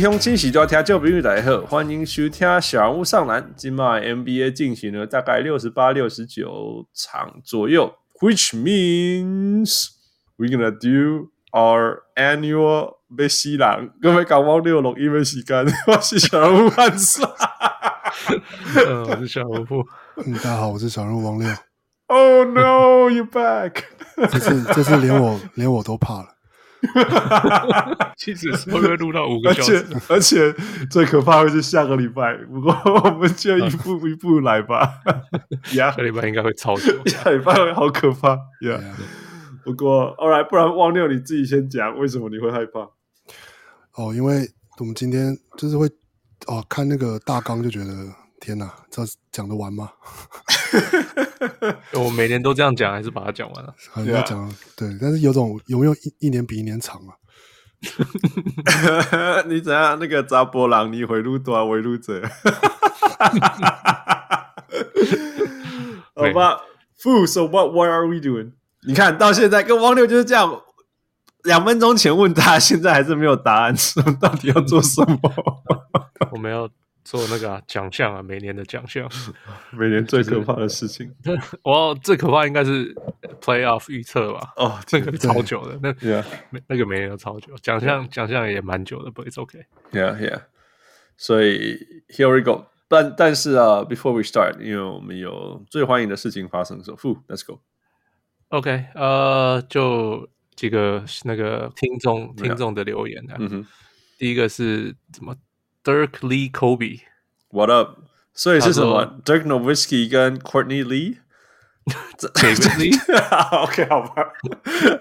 各位乡亲喜多听众朋友大家好，欢迎收听小人物上篮。今麦 NBA 进行了大概六十八、六十九场左右，which means we're gonna do our annual 被西朗。各位港网六龙因为时间，我是小人物汉斯。呃，我是小人物。嗯，大家好，我是小人物王六。Oh no, you back！这次这次连我连我都怕了。哈哈哈哈哈！其实会不会录到五个小时？而且而且最可怕的是下个礼拜，不过我们就一步一步来吧。下个礼拜应该会超久，下礼拜会好可怕。Yeah. Yeah. 不过，All right，不然汪六你自己先讲，为什么你会害怕？哦，因为我们今天就是会哦看那个大纲就觉得。天哪，这讲得完吗？我每年都这样讲，还是把它讲完了？好像要讲对，但是有种有没有一一年比一年长啊？你怎样？那个扎波朗，你回路多啊，回路者？好吧，Fool。So what what are we doing？你看到现在跟汪六就是这样，两分钟前问他，现在还是没有答案，到底要做什么？我们要。做那个奖、啊、项啊，每年的奖项，每年最可怕的事情。我最可怕应该是 playoff 预测吧？哦，这个超久的，那 Yeah. 那个每年都超久。奖项奖项也蛮久的，But it's OK。Yeah, yeah。所以 Here we go。但但是啊，Before we start，因为我们有最欢迎的事情发生的时候，Let's go。OK，呃，就几个那个听众听众的留言啊。嗯哼。第一个是怎么 ？Dirk Lee Kobe，What up？所以是什么？Dirk Nowitzki 跟 Courtney Lee，David Lee？OK，好吧。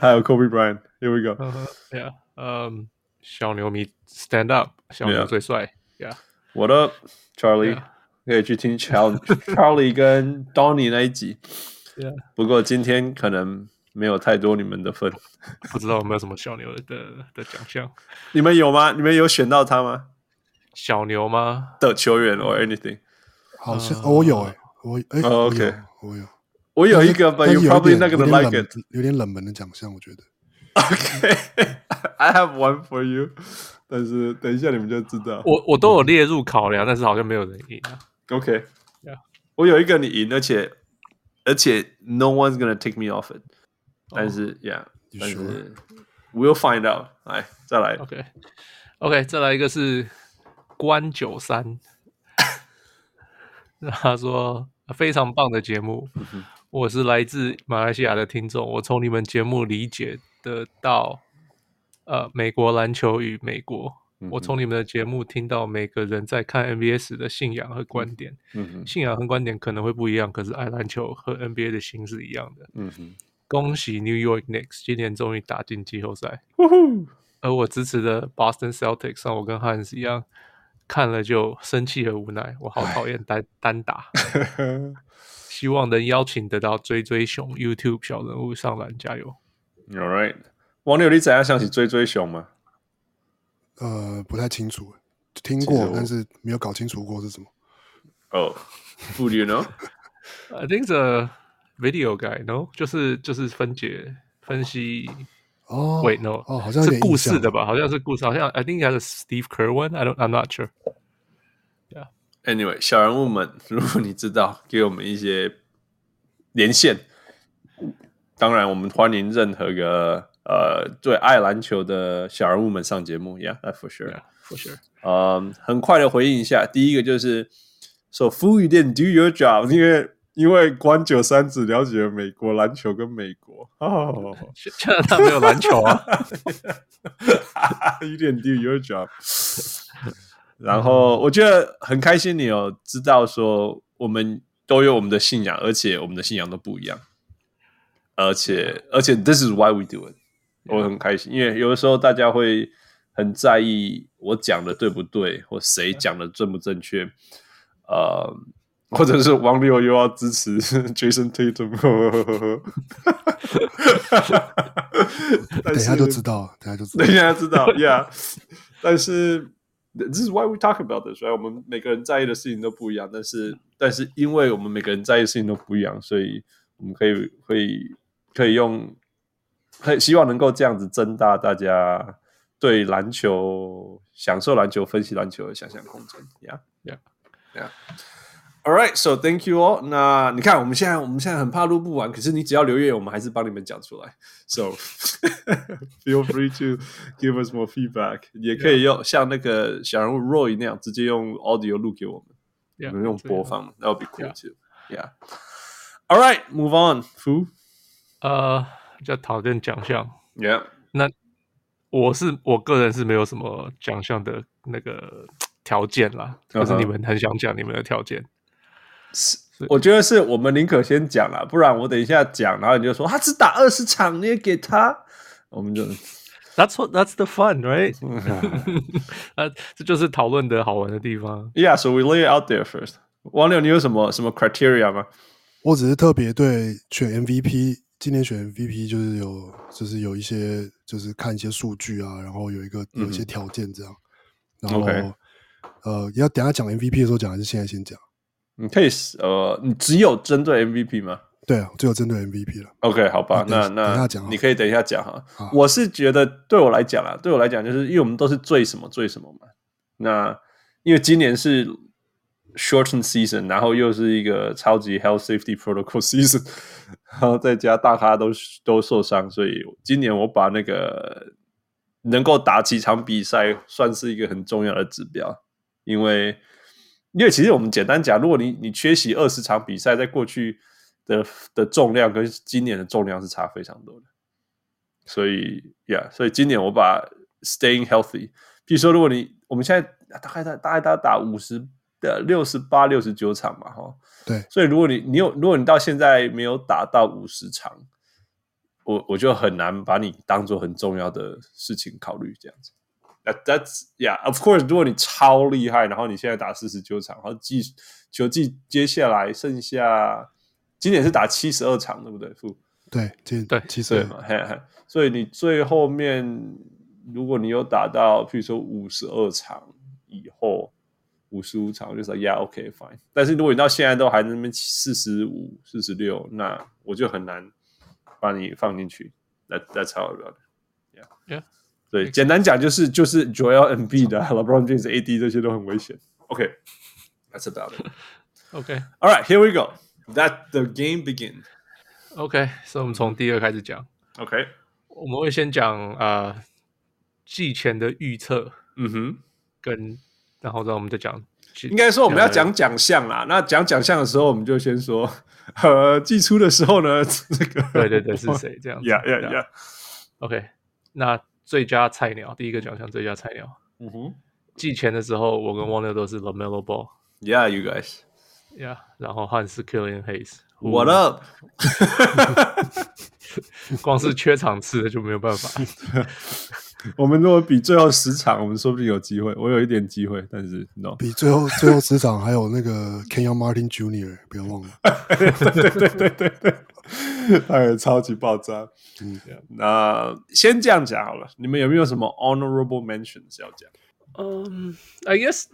还有 Kobe Bryant，Here we go。Yeah，嗯，小牛迷 Stand up，小牛最帅。Yeah，What up，Charlie？可以去听 Charlie 跟 Donny 那一集。Yeah，不过今天可能没有太多你们的份，不知道有没有什么小牛的的奖项？你们有吗？你们有选到他吗？ 小牛吗？的球员 or anything？好像我有哎，我哎，OK，我有，我有一个，but you probably not gonna like it，有点冷门的奖项，我觉得。OK，I have one for you，但是等一下你们就知道。我我都有列入考量，但是好像没有人赢。OK，、yeah. 我有一个你赢，而且而且 no one's gonna take me off it，但是 Yeah，但是 we'll find out。来，再来。OK，OK，再来一个是。关九三，他说非常棒的节目。我是来自马来西亚的听众，我从你们节目理解得到，呃，美国篮球与美国。我从你们的节目听到每个人在看 NBA 时的信仰和观点。信仰和观点可能会不一样，可是爱篮球和 NBA 的心是一样的。恭喜 New York Knicks 今年终于打进季后赛。而我支持的 Boston Celtics 像我跟 Hans 一样。看了就生气和无奈，我好讨厌单单打。希望能邀请得到追追熊 YouTube 小人物上篮，加油！All right，王六，你怎样想起追追熊吗？呃，不太清楚，听过，但是没有搞清楚过是什么。哦，Who do you know？I think the video guy，no，就是就是分解分析。哦，Wait no，哦，好像是故事的吧？好像是故事，好像 I think it was Steve Kerwin，I don't，I'm not sure。Yeah，Anyway，小人物们，如果你知道，给我们一些连线。当然，我们欢迎任何个呃最爱篮球的小人物们上节目。Yeah，that's for sure，for sure。嗯，很快的回应一下，第一个就是说，So，Fu didn't do your job，因为。因为关九三只了解了美国篮球跟美国，哦，现在他没有篮球啊，有点 do your job。然后我觉得很开心，你有知道说我们都有我们的信仰，而且我们的信仰都不一样，而且而且 this is why we do it。我很开心，因为有的时候大家会很在意我讲的对不对，或谁讲的正不正确，呃。或者是王六又要支持 Jason Tatum，等下就知道，等下就知道，等一下知道，Yeah。但是，This is why we talk about this，所以我们每个人在意的事情都不一样。但是，但是，因为我们每个人在意的事情都不一样，所以我们可以会可以用，很希望能够这样子增大大家对篮球、享受篮球、分析篮球的想象空间。Yeah，Yeah，Yeah。All right, so thank you all。那你看，我们现在我们现在很怕录不完，可是你只要留言，我们还是帮你们讲出来。So feel free to give us more feedback。也可以用像那个小人物 Roy 那样，直接用 audio 录给我们我们用播放，that would be cool too。Yeah。All right, move on. Fu，呃，叫讨论奖项。Yeah。那我是我个人是没有什么奖项的那个条件啦，可是你们很想讲你们的条件。是，我觉得是我们宁可先讲了，不然我等一下讲，然后你就说他只打二十场，你也给他，我们就 That's what that's the fun, right？啊，这就是讨论的好玩的地方。Yeah, so we lay it out there first。王柳，你有什么什么 criteria 吗？我只是特别对选 MVP，今年选 MVP 就是有就是有一些就是看一些数据啊，然后有一个有一些条件这样，嗯、然后 Okay. 呃，要等下讲 MVP 的时候讲，还是现在先讲？你可以呃，你只有针对 MVP 吗？对啊，只有针对 MVP 了。OK，好吧，那那你可以等一下讲哈。好我是觉得对我来讲啊，对我来讲，就是因为我们都是最什么最什么嘛。那因为今年是 shortened season，然后又是一个超级 health safety protocol season，然后再加大咖都都受伤，所以今年我把那个能够打几场比赛算是一个很重要的指标，因为。因为其实我们简单讲，如果你你缺席二十场比赛，在过去的的重量跟今年的重量是差非常多的，所以，Yeah，所以今年我把 staying healthy，比如说，如果你我们现在大概大大概大概打五十的六十八六十九场嘛，哈，对，所以如果你你有如果你到现在没有打到五十场，我我就很难把你当做很重要的事情考虑这样子。That's yeah, of course. 如果你超厉害，然后你现在打四十九场，然后季球季接下来剩下今年是打七十二场，对不对？负对，对七十二嘛，嘿嘿。所以你最后面，如果你有打到，譬如说五十二场以后，五十五场，我就说 Yeah, OK, fine。但是如果你到现在都还在那边四十五、四十六，那我就很难把你放进去。That that's how about it. Yeah, yeah. 对，简单讲就是就是 Joel Embiid 的 LeBron James AD 这些都很危险。OK，that's、okay, about it. OK, all right, here we go. That the game begin. OK，所以我们从第二开始讲。OK，我们会先讲啊季前的预测。嗯哼，跟然后呢，我们再讲。应该说我们要讲奖项啦。那讲奖项的时候，我们就先说，呃，季初的时候呢，这个对对对是谁这样？Yeah yeah yeah. OK，那。最佳菜鸟，第一个奖项最佳菜鸟。嗯哼，季前的时候，我跟汪六都是 LaMelo Ball。Yeah, you guys. Yeah，然后汉斯 Killian Hayes。What up？光是缺场次的就没有办法。我们如果比最后十场，我们说不定有机会。我有一点机会，但是 no。比最后最后十场还有那个 Kenyon Martin Jr.，不要忘了。对对对对对对。他也超级爆炸，嗯，那先这样讲好了。你们有没有什么 honorable mentions 要讲？嗯、um,，I guess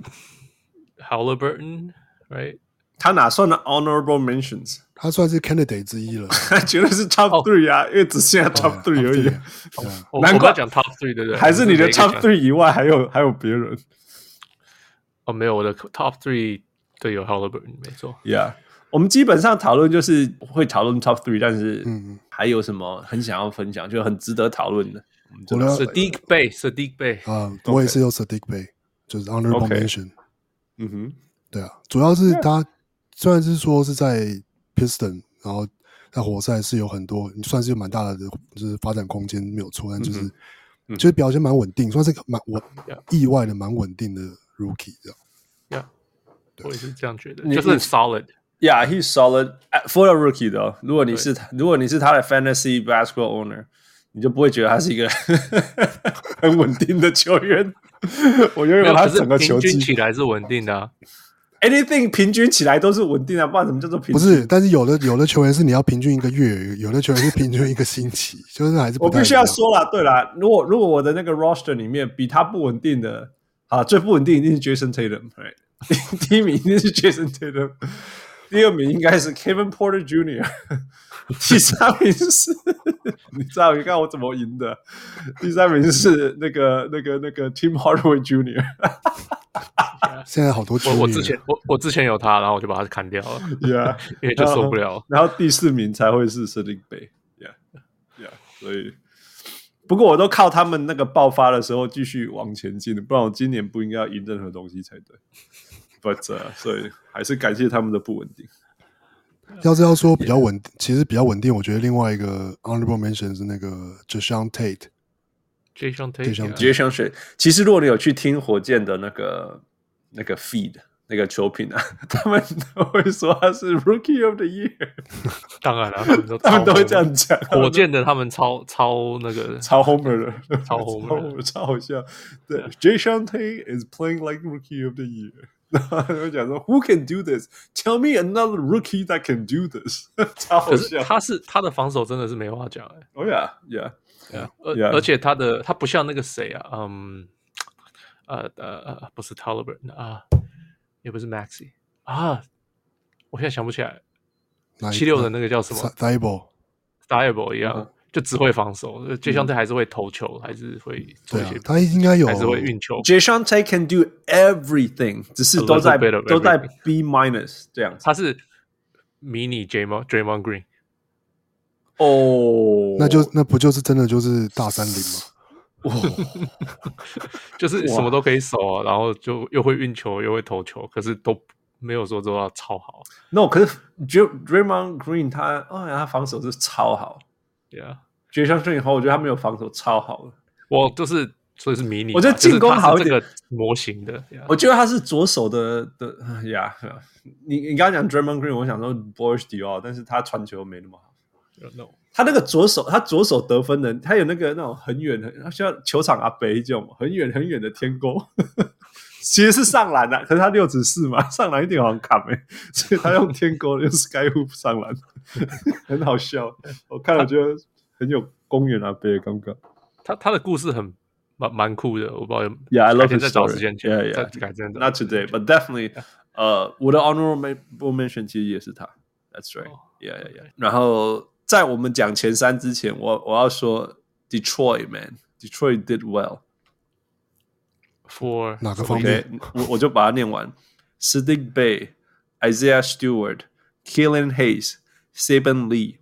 Halliburton right？他哪算的 honorable mentions？他算是 candidate 之一了，绝对是 top three 啊，oh, 因为只剩下 top three 而已。难怪讲 top three，对不对？还是你的 top three 以外还有还有别人？哦，没有，我的 top three 对有 Halliburton 没错，Yeah。我们基本上讨论就是会讨论 top three，但是还有什么很想要分享，就很值得讨论的。我的 Saddiq Bey，Saddiq Bey 啊，我也是有 Saddiq Bey，就是 honorable mention。嗯哼，对啊，主要是他虽然是说是在 Piston，然后在活塞是有很多，算是有蛮大的就是发展空间没有错，但就是其实表现蛮稳定，算是蛮稳意外的蛮稳定的 rookie 这样。Yeah，我也是这样觉得，就是很 solid。Yeah, he's solid for a rookie 的。如果你是如果你是他的 fantasy basketball owner，你就不会觉得他是一个 很稳定的球员。我觉得他整个球季起来是稳定的。Anything 平均起来都是稳定的，不然怎么叫做平均？不是，但是有的有的球员是你要平均一个月，有的球员是平均一个星期，就是还是不。我必须要说了，对了，如果如果我的那个 roster 里面比他不稳定的啊，最不稳定一定是 Jason Tatum，第一名一定是 Jason Tatum。第二名应该是 Kevin Porter Jr.，第三名是你知道？你看我怎么赢的？第三名是那个、那个、那个 Tim Hardaway Jr. 现在好多我我之前我我之前有他，然后我就把他砍掉了。Yeah，因为就受不了。然后第四名才会是 Saddiq Bey。Yeah，Yeah，所以不过我都靠他们那个爆发的时候继续往前进的，不然我今年不应该要赢任何东西才对。But，、uh, 所以还是感谢他们的不稳定。要是要说比较稳定，其实比较稳定，我觉得另外一个 honorable mention 是那个 Jae'Sean Tate，Jae'Sean Tate，Jae'Sean Tate。其实如果你有去听火箭的那个那个 feed 那个球评啊，他们都会说他是 Rookie of the Year。当然了，他们都他们都会这样讲。火箭的他们超超那个超 Homer 的，超 Homer，超好笑。对，Jae'Sean Tate is playing like Rookie of the Year。然后就讲说，Who can do this? Tell me another rookie that can do this。超好笑。他是他的防守真的是没话讲哎。Oh yeah, yeah, yeah. 而而且他的他不像那个谁啊，嗯，呃呃呃，不是 Taliban 啊，也不是 Maxi 啊，我现在想不起来。七六的那个叫什么？Thybulle，Thybulle 一样。就只会防守，Jae'Sean Tate 还是会投球，还是会做一些。他应该有，还是会运球。Jae'Sean Tate can do everything，只是都在都在 B minus 这样。他是迷你 Draymond Draymond Green。哦，那就那不就是真的就是大三零吗？哇，就是什么都可以守啊，然后就又会运球又会投球，可是都没有说做到超好。No，可是 Draymond Green 他，哦，他防守是超好。对啊。绝相顺以后，我觉得他没有防守超好的。我就是所以是迷你，我觉得进攻好一点。模型的，我觉得他是左手的的呀。你你刚刚讲 Draymond Green，我想说 Boris Diaw，但是他传球没那么好。No，他那个左手，他左手得分的，他有那个那种很远的，像球场阿北这种很远很远的天勾，其实是上篮的，可是他六指四嘛，上篮一定好像卡没，所以他用天勾用 Sky Hoop 上篮，很好笑。我看了觉得。很有公园啊，别刚刚他他的故事很蛮蛮酷的，我不知道。Yeah, I love 再找时间去。Yeah, yeah. 改真的。Not today, but definitely. 呃，我的 honorable mention 其实也是他。That's right. Yeah, yeah, yeah. 然后在我们讲前三之前，我我要说 Detroit man, Detroit did well. For 哪个方面？我我就把它念完。Saddiq Bey, Isaiah Stewart, Killian Hayes, Saben Lee.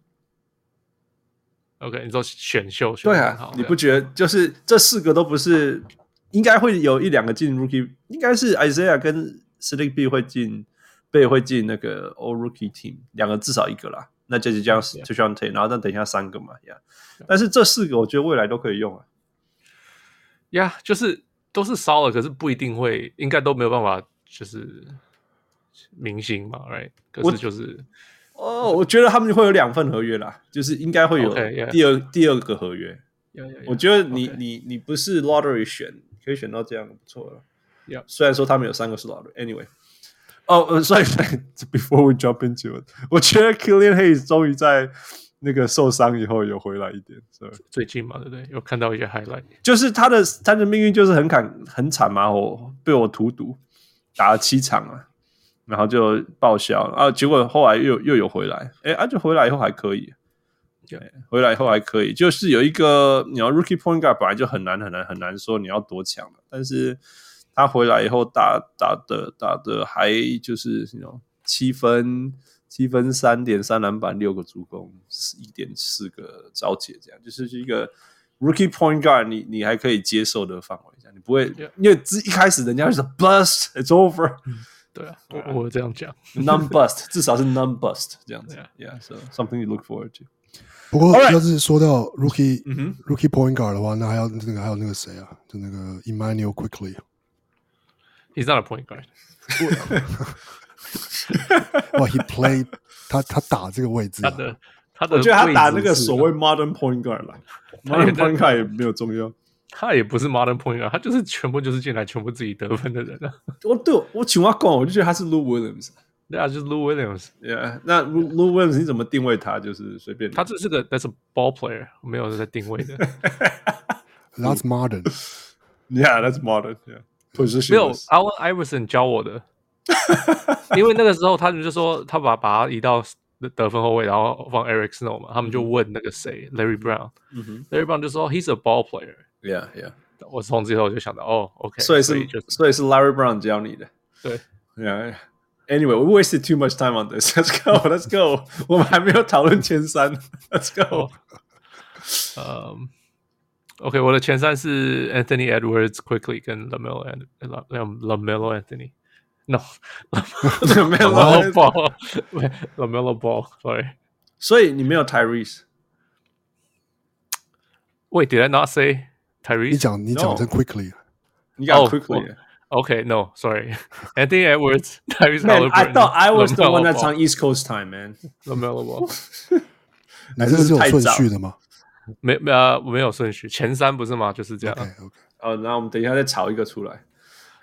OK，你说选秀选对啊，你不觉得就是这四个都不是应该会有一两个进 Rookie，应该是 Isaiah 跟 Saddiq Bey 会进，Bey 会进那个 All Rookie Team，两个至少一个啦。那就是这样，Jae'Sean Tate，然后再等一下三个嘛呀。Yeah. 但是这四个我觉得未来都可以用啊。呀，yeah, 就是都是烧了，可是不一定会，应该都没有办法，就是明星嘛，Right？可是就是。哦，我觉得他们会有两份合约啦，就是应该会有第二 okay, yeah. 第二个合约。Yeah, yeah, yeah. 我觉得你 Okay. 你你不是 lottery 选，可以选到这样不错了。Yeah. 虽然说他们有三个是 lottery。Anyway，哦呃，所以 before we jump into it，我觉得 Killian Hayes 终于在那个受伤以后有回来一点。最近嘛，对不对？有看到一些 highlight，就是他的他的命运就是很惨很惨嘛，我被我荼毒，打了七场啊。然后就报销啊，结果后来又又有回来，哎，啊，就回来以后还可以，对，回来以后还可以，就是有一个你要 rookie point guard 本来就很难很难很难说你要多强，但是他回来以后打打的打的还就是那种七分七分三点三篮板六个助攻一点四个抄截这样，就是一个 rookie point guard 你你还可以接受的范围，这样。你不会因为一开始人家就说 bust it's over。对啊，我我会这样讲，non-bust 至少是 non-bust 这样子，Yeah，so something you look forward to。不过要是说到 rookie rookie point guard 的话，那还有那个还有那个谁啊？就那个 Immanuel Quickley。He's not a point guard。哇，He played 他他打这个位置，他的他的，我觉得他打那个所谓 modern point guard 啦，modern point guard 也没有重要。 他也不是 modern point guard，他就是全部就是进来全部自己得分的人啊。我对我请我讲，我就觉得他是 Lou Williams。对啊，就是 Lou Williams。Yeah，那 Lou Williams 你怎么定位他？就是随便。他这是个 That's a ball player，没有在定位的。That's modern。Yeah，that's modern。Yeah，没有 Allen Iverson 教我的。因为那个时候他们就说他把把他移到得分后卫，然后放 Eric Snow 嘛，他们就问那个谁、嗯、Larry Brown、嗯。Larry Brown 就说 He's a ball player，Yeah Yeah，我从之后就想到哦，OK，所以是所以，就是、所以是 Larry Brown 教你的，对，Yeah。Anyway，we wasted too much time on this. Let's go. Let's go. 我们还没有讨论前三。Let's go. 嗯、um,，OK，我的前三是 Anthony Edwards、Quickly 跟 LaMelo and LaMelo Anthony。No，LaMelo Ball，LaMelo Ball，Sorry。所以你没有 Tyrese。Wait, did I not say Tyrese？你讲你讲真 Quickly。你讲 Quickly。Okay, no, sorry. Anthony Edwards, Tyrese Man, I thought I was the one that's on East Coast time, man. LaMelo Ball，你这是有顺序的吗？没呃，没有顺序，前三不是吗？就是这样。OK OK。哦，那我们等一下再炒一个出来。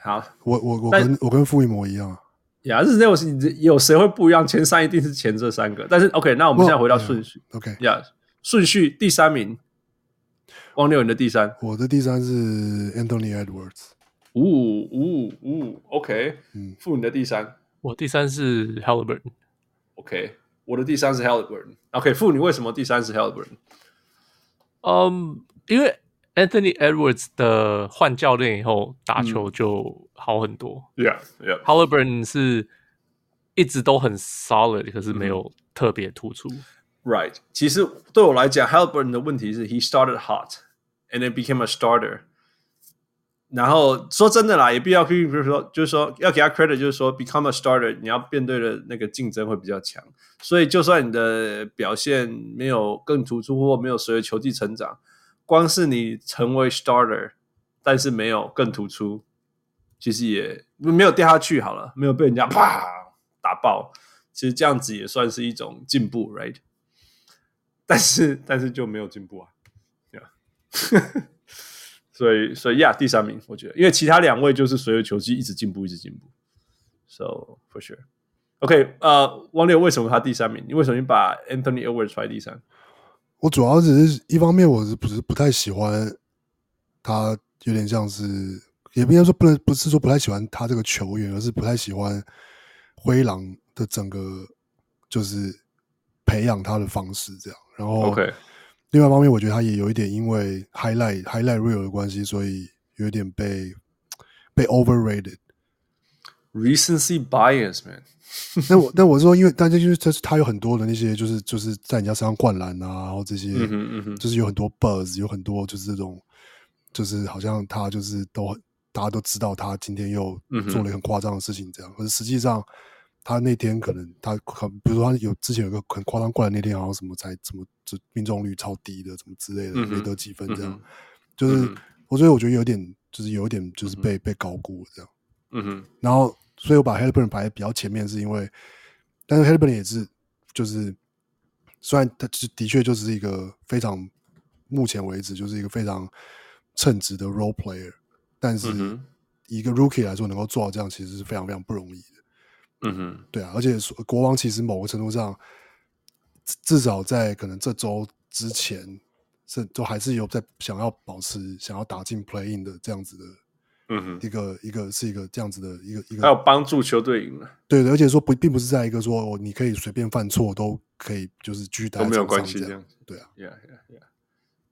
好，我我我跟我跟傅一模一样啊。呀，是这种有谁会不一样？前三一定是前这三个，但是 OK，那我们现在回到顺序。OK，呀，顺序第三名，汪六，你的第三，我的第三是 Anthony Edwards。呜呜呜，OK，嗯，付你的第三，我第三是 Haliburton，OK，我的第三是 Haliburton，OK，付你为什么第三是 Haliburton？嗯，因为 Anthony Edwards 的换教练以后打球就好很多，Yeah，Yeah，Haliburton 是一直都很 solid，可是没有特别突出，Right，其实对我来讲，Haliburton 的问题是 He started hot and it became a starter。然后说真的啦，也必要去，比如说，就是说要给他 credit，就是说 become a starter，你要面对的那个竞争会比较强。所以就算你的表现没有更突出，或没有随着球技成长，光是你成为 starter，但是没有更突出，其实也没有掉下去好了，没有被人家啪打爆，其实这样子也算是一种进步，right？但是但是就没有进步啊，所以，所以呀，第三名，我觉得，因为其他两位就是随着球技一直进步，一直进步。So for sure, OK，呃，王烈为什么他第三名？你为什么你把 Anthony Edwards 排第三？我主要只是一方面，我是不是不太喜欢他，有点像是，也不应该说不能，不是说不太喜欢他这个球员，而是不太喜欢灰狼的整个就是培养他的方式这样。然后，OK。另外一方面，我觉得他也有一点因为 highlight highlight real 的关系，所以有一点被被 overrated。Recency bias, man 那我那我是说，因为大家就是他他有很多的那些，就是就是在人家身上灌篮啊，然后这些，嗯哼嗯哼就是有很多 buzz，有很多就是这种，就是好像他就是都大家都知道他今天又做了很夸张的事情，这样，嗯、可是实际上。他那天可能他可，比如说他有之前有个很夸张过来那天好像什么才怎么就命中率超低的，什么之类的，没得几分这样，嗯、就是我所以我觉得有点就是有点就是被、嗯、被高估这样，嗯哼，然后所以我把 Haliburton 排在比较前面是因为，但是 Haliburton 也是就是虽然他的确就是一个非常目前为止就是一个非常称职的 role player，但是一个 rookie 来说能够做到这样其实是非常非常不容易的。嗯哼，对啊，而且国王其实某个程度上，至少在可能这周之前，是都还是有在想要保持、想要打进 play in 的这样子的，嗯哼，一个一个是一个这样子的一个一个，还有帮助球队赢了，对的，而且说不，并不是在一个说你可以随便犯错都可以，就是继续打，都没有关系这样，对啊，yeah yeah yeah，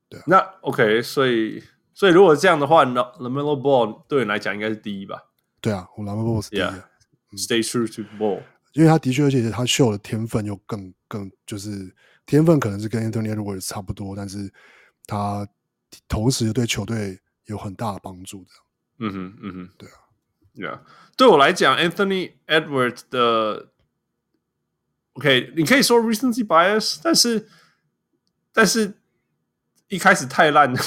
对啊，那 OK，所以所以如果这样的话那 Lamelo Ball 对你来讲应该是第一吧？对啊，我 LaMelo Ball 是第一。Yeah. Stay true to ball，因为他的确，而且他秀的天分又更更就是天分可能是跟 Anthony Edwards 差不多，但是他同时对球队有很大的帮助。的，嗯哼，嗯哼，对啊，Yeah，对我来讲，Anthony Edwards 的，OK，你可以说 recency bias，但是但是一开始太烂了，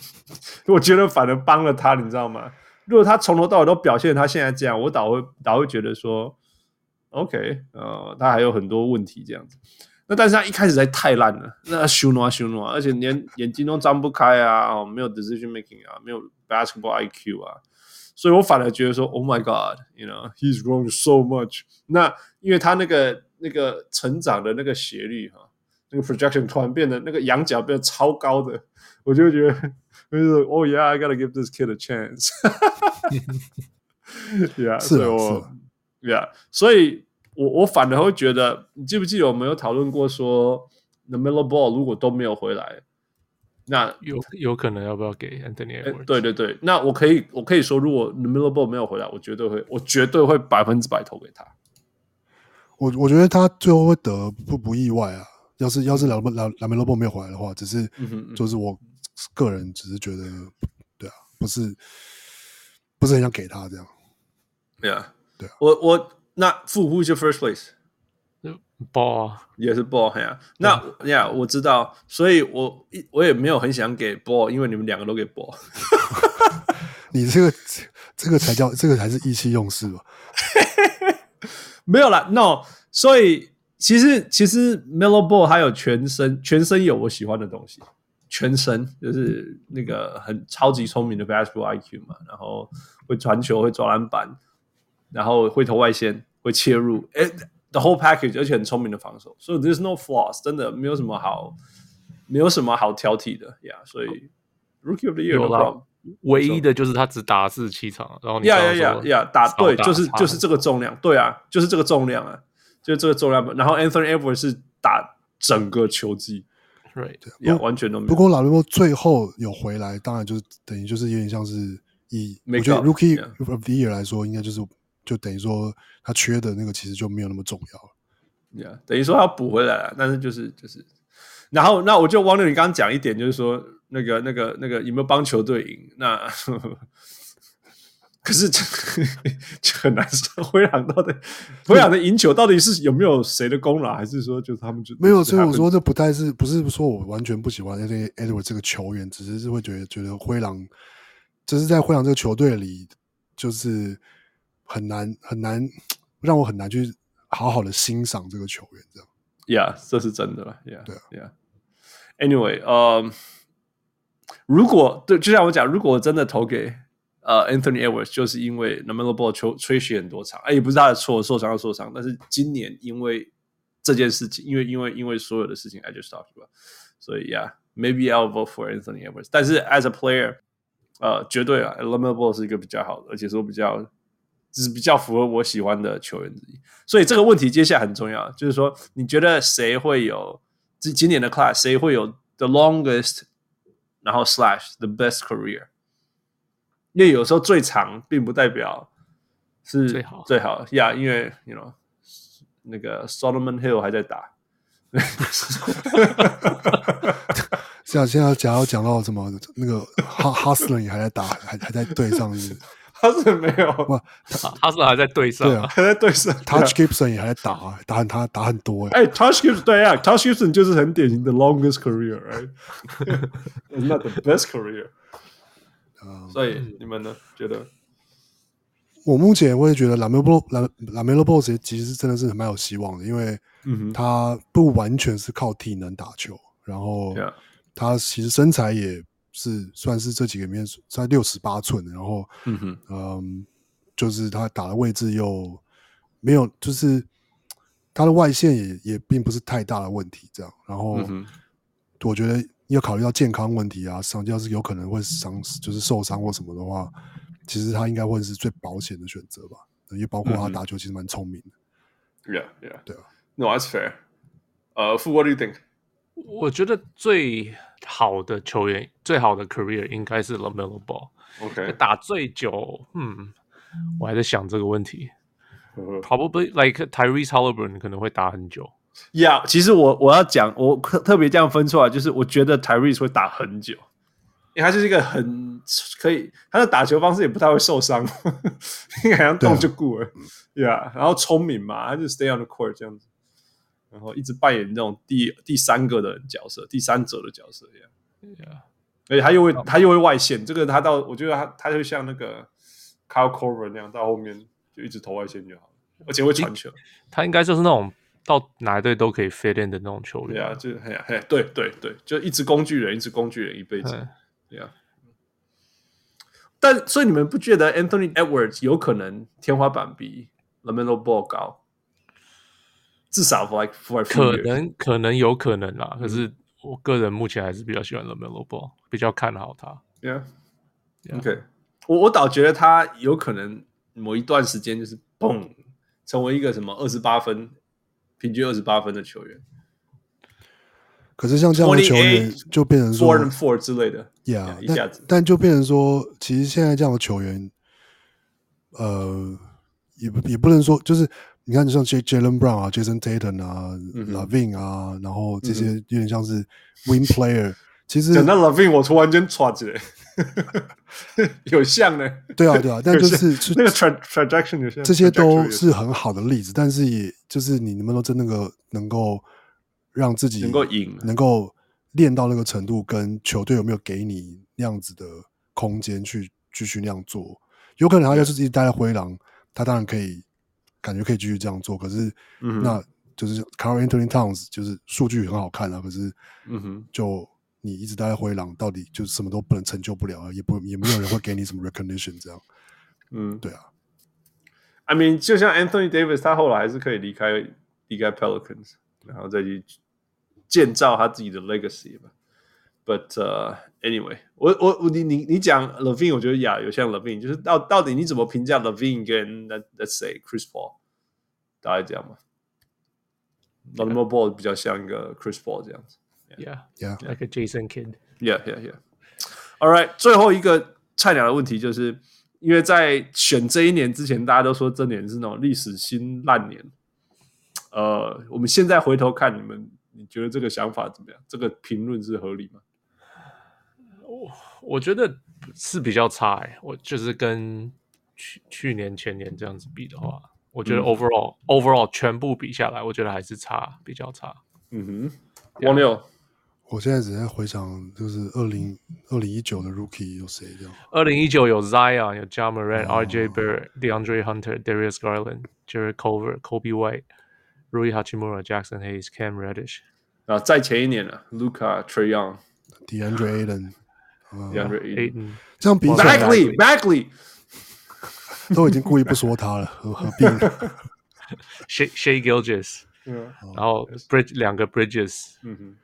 我觉得反而帮了他，你知道吗？如果他从头到尾都表现他现在这样，我倒会倒会觉得说，OK，呃，他还有很多问题这样子。那但是他一开始在太烂了，那修诺修诺，而且连眼睛都张不开啊，哦，没有 decision making 啊，没有 basketball IQ 啊，所以我反而觉得说，Oh my God，you know，he's grown so much。那因为他那个那个成长的那个斜率哈，那个 projection 突然变得那个仰角变得超高的，我就觉得。就是，Oh yeah, I gotta give this kid a chance. Yeah，是我，Yeah，所以我我反而会觉得，你记不记得我们有讨论过说，The Melo Ball 如果都没有回来，那有有可能要不要给 Anthony？对对对，那我可以我可以说，如果 The Melo Ball 没有回来，我绝对会我绝对会百分之百投给他。我我觉得他最后会得不不意外啊。要是要是 LaMelo Ball 没有回来的话，只是就是我个人只是觉得，对啊，不是不是很想给他这样。对啊，对啊，我我那副 Who's your first place？Ball 也是 Ball 呀。那呀，我知道，所以我我也没有很想给 Ball，因为你们两个都给 Ball。你这个这个才叫这个才是意气用事吧？没有啦，No，所以。其实其实 Melo Ball 还有全身全身有我喜欢的东西，全身就是那个很超级聪明的 basketball IQ 嘛，然后会传球，会抓篮板，然后会投外线，会切入，哎，the whole package，而且很聪明的防守，所以 there's no flaws，真的没有什么好没有什么好挑剔的呀。Yeah, 所以 Rookie of the Year 的话，唯一的就是他只打四十七场，然后你呀呀呀呀打对，就是就是这个重量，对啊，就是这个重量啊。就这个重量，然后 Anthony Edwards 是打整个球季，right，也完全都没有。不过 LaMelo 最后有回来，当然就是等于就是有点像是以我觉得 Rookie of the Year 来说，应该就是就等于说他缺的那个其实就没有那么重要了。Yeah, 等于说他要补回来了，但是就是就是，然后那我就忘了你刚刚讲一点，就是说那个那个那个有没有帮球队赢？那。可是这 就很难说，灰狼到底灰狼的赢球到底是有没有谁的功劳，还是说就是他们就没有？所以我说这不太是不是说我完全不喜欢 Edwards 这个球员，只是是会觉得觉得灰狼就是在灰狼这个球队里，就是很难很难让我很难去好好的欣赏这个球员这样。Yeah，这是真的了。Yeah，对啊。Yeah，Anyway，呃、um，如果对，就像我讲，如果我真的投给。呃、，Anthony Edwards 就是因为 LaMelo Ball 球吹嘘很多场，哎，也不是他的错，受伤就受伤。但是今年因为这件事情，因为因为因为所有的事情，I just talked about，所以，Yeah，maybe I'll vote for Anthony Edwards。但是 as a player，呃，绝对啊，LaMelo Ball 是一个比较好的，而且说比较，就是比较符合我喜欢的球员之一。所以这个问题接下来很重要，就是说，你觉得谁会有今今年的 class，谁会有 the longest，然后 slash the best career？因为有时候最长并不代表是最好最好呀，yeah, 因为 you know 那个 Solomon Hill 还在打，像现在假如讲到什么那个 Hustler 也还在打，还还在队上是，Hustler 没有哇，Hustler 还在队上，对啊，还在队上，Touch Gibson 也还在打，打很他打很多哎、欸、，Touch Gibson 对啊，Touch Gibson 就是很典型的 longest career，right？Not the best career。所以你们呢？觉得？我目前我也觉得 LaMelo LaMelo Ball 其实真的是蛮有希望的，因为他不完全是靠体能打球，然后他其实身材也是算是这几个里面在六十八寸，然后嗯嗯，就是他打的位置又没有，就是他的外线也也并不是太大的问题，这样，然后我觉得。要考虑到健康问题啊，伤要是有可能会伤，就是受伤或什么的话，其实他应该会是最保险的选择吧。因为包括他打球其实蛮聪明的。Yeah, yeah，对啊。No, that's fair. 呃，Fu，What do you think？我觉得最好的球员，最好的 career 应该是 LaMelo Ball。OK，打最久，嗯，我还在想这个问题。Probably like Tyrese Haliburton 可能会打很久。呀，yeah, 其实我我要讲，我特特别这样分出来，就是我觉得 Tyrese 会打很久，因为他就是一个很可以，他的打球方式也不太会受伤，应该好像动就过了，呀，然后聪明嘛，他就 stay on the court 这样子，然后一直扮演那种第第三个的角色，第三者的角色一样，呀，而且他又会他又会外线，这个他到我觉得他他就像那个 Kyle Korver 那样，到后面就一直投外线就好了，而且会传球，他应该就是那种。到哪一队都可以 fit in 的那种球员，对啊，就嘿嘿，对对对，就一直工具人，一直工具人一辈子，对啊。但所以你们不觉得 Anthony Edwards 有可能天花板比 LaMelo Ball 高？至少 for like for 可能可能有可能啦。可是我个人目前还是比较喜欢 LaMelo Ball，比较看好他。Yeah，OK，我我倒觉得他有可能某一段时间就是砰。成为一个什么二十八分，平均二十八分的球员。可是像这样的球员就变成说 four and four 之类的，Yeah，一下子，但但就变成说，其实现在这样的球员，呃，也也不能说，就是你看，像 J Jaylen Brown 啊，Jason Tatum 啊，LaVine 啊，然后这些有点像是 Wing Player。其实讲到 LaVine，我突然间唰起来，有像呢。对啊，对啊，但就是那个 trajectory 有像，这些都是很好的例子，但是也就是你能不能真那个能够。让自己能够赢，能够练到那个程度，跟球队有没有给你那样子的空间去继续那样做？有可能他要是自己待在灰狼，他当然可以，感觉可以继续这样做。可是，嗯、那就是 Carl Anthony Towns 就是数据很好看啊，可是，嗯哼，就你一直待在灰狼，到底就什么都不能成就不了，也不也没有人会给你什么 recognition 这样。嗯，对啊。I mean，就像 Anthony Davis，他后来还是可以离开离开 Pelicans，然后再去。建造他自己的 legacy 吧，but、uh, anyway，我我我你你你讲 Levine，我觉得呀有像 Levine，就是到到底你怎么评价 Levine 跟 let's say Chris Paul，大概这样嘛？LaMelo Ball 比较像一个 Chris Paul 这样子，yeah. Yeah，like a Jason Kidd，yeah yeah yeah，all right，最后一个菜鸟的问题就是，因为在选这一年之前，大家都说这年是那种历史新烂年，呃，我们现在回头看你们。你觉得这个想法怎么样？这个评论是合理吗？我我觉得是比较差哎、欸，我就是跟去去年前年这样子比的话，我觉得 overall、嗯、overall 全部比下来，我觉得还是差，比较差。嗯哼，王六，我现在只在回想，就是二零二零一九的 Rookie 有谁这样？二零一九有 Zion，有 Ja Morant、哦、RJ Barrett、DeAndre Hunter、Darius Garland、Jerry Culver、Kobe White。Rui Hachimura、Jackson Hayes、Cam Reddish，啊，再前一年了，Luca、Trae Young、DeAndre Ayton、DeAndre Ayton，这样比 Bagley、Bagley 都已经故意不说他了，何何必？Shai Shai Gilgeous，然后 Bridge 两个 Bridges，嗯哼，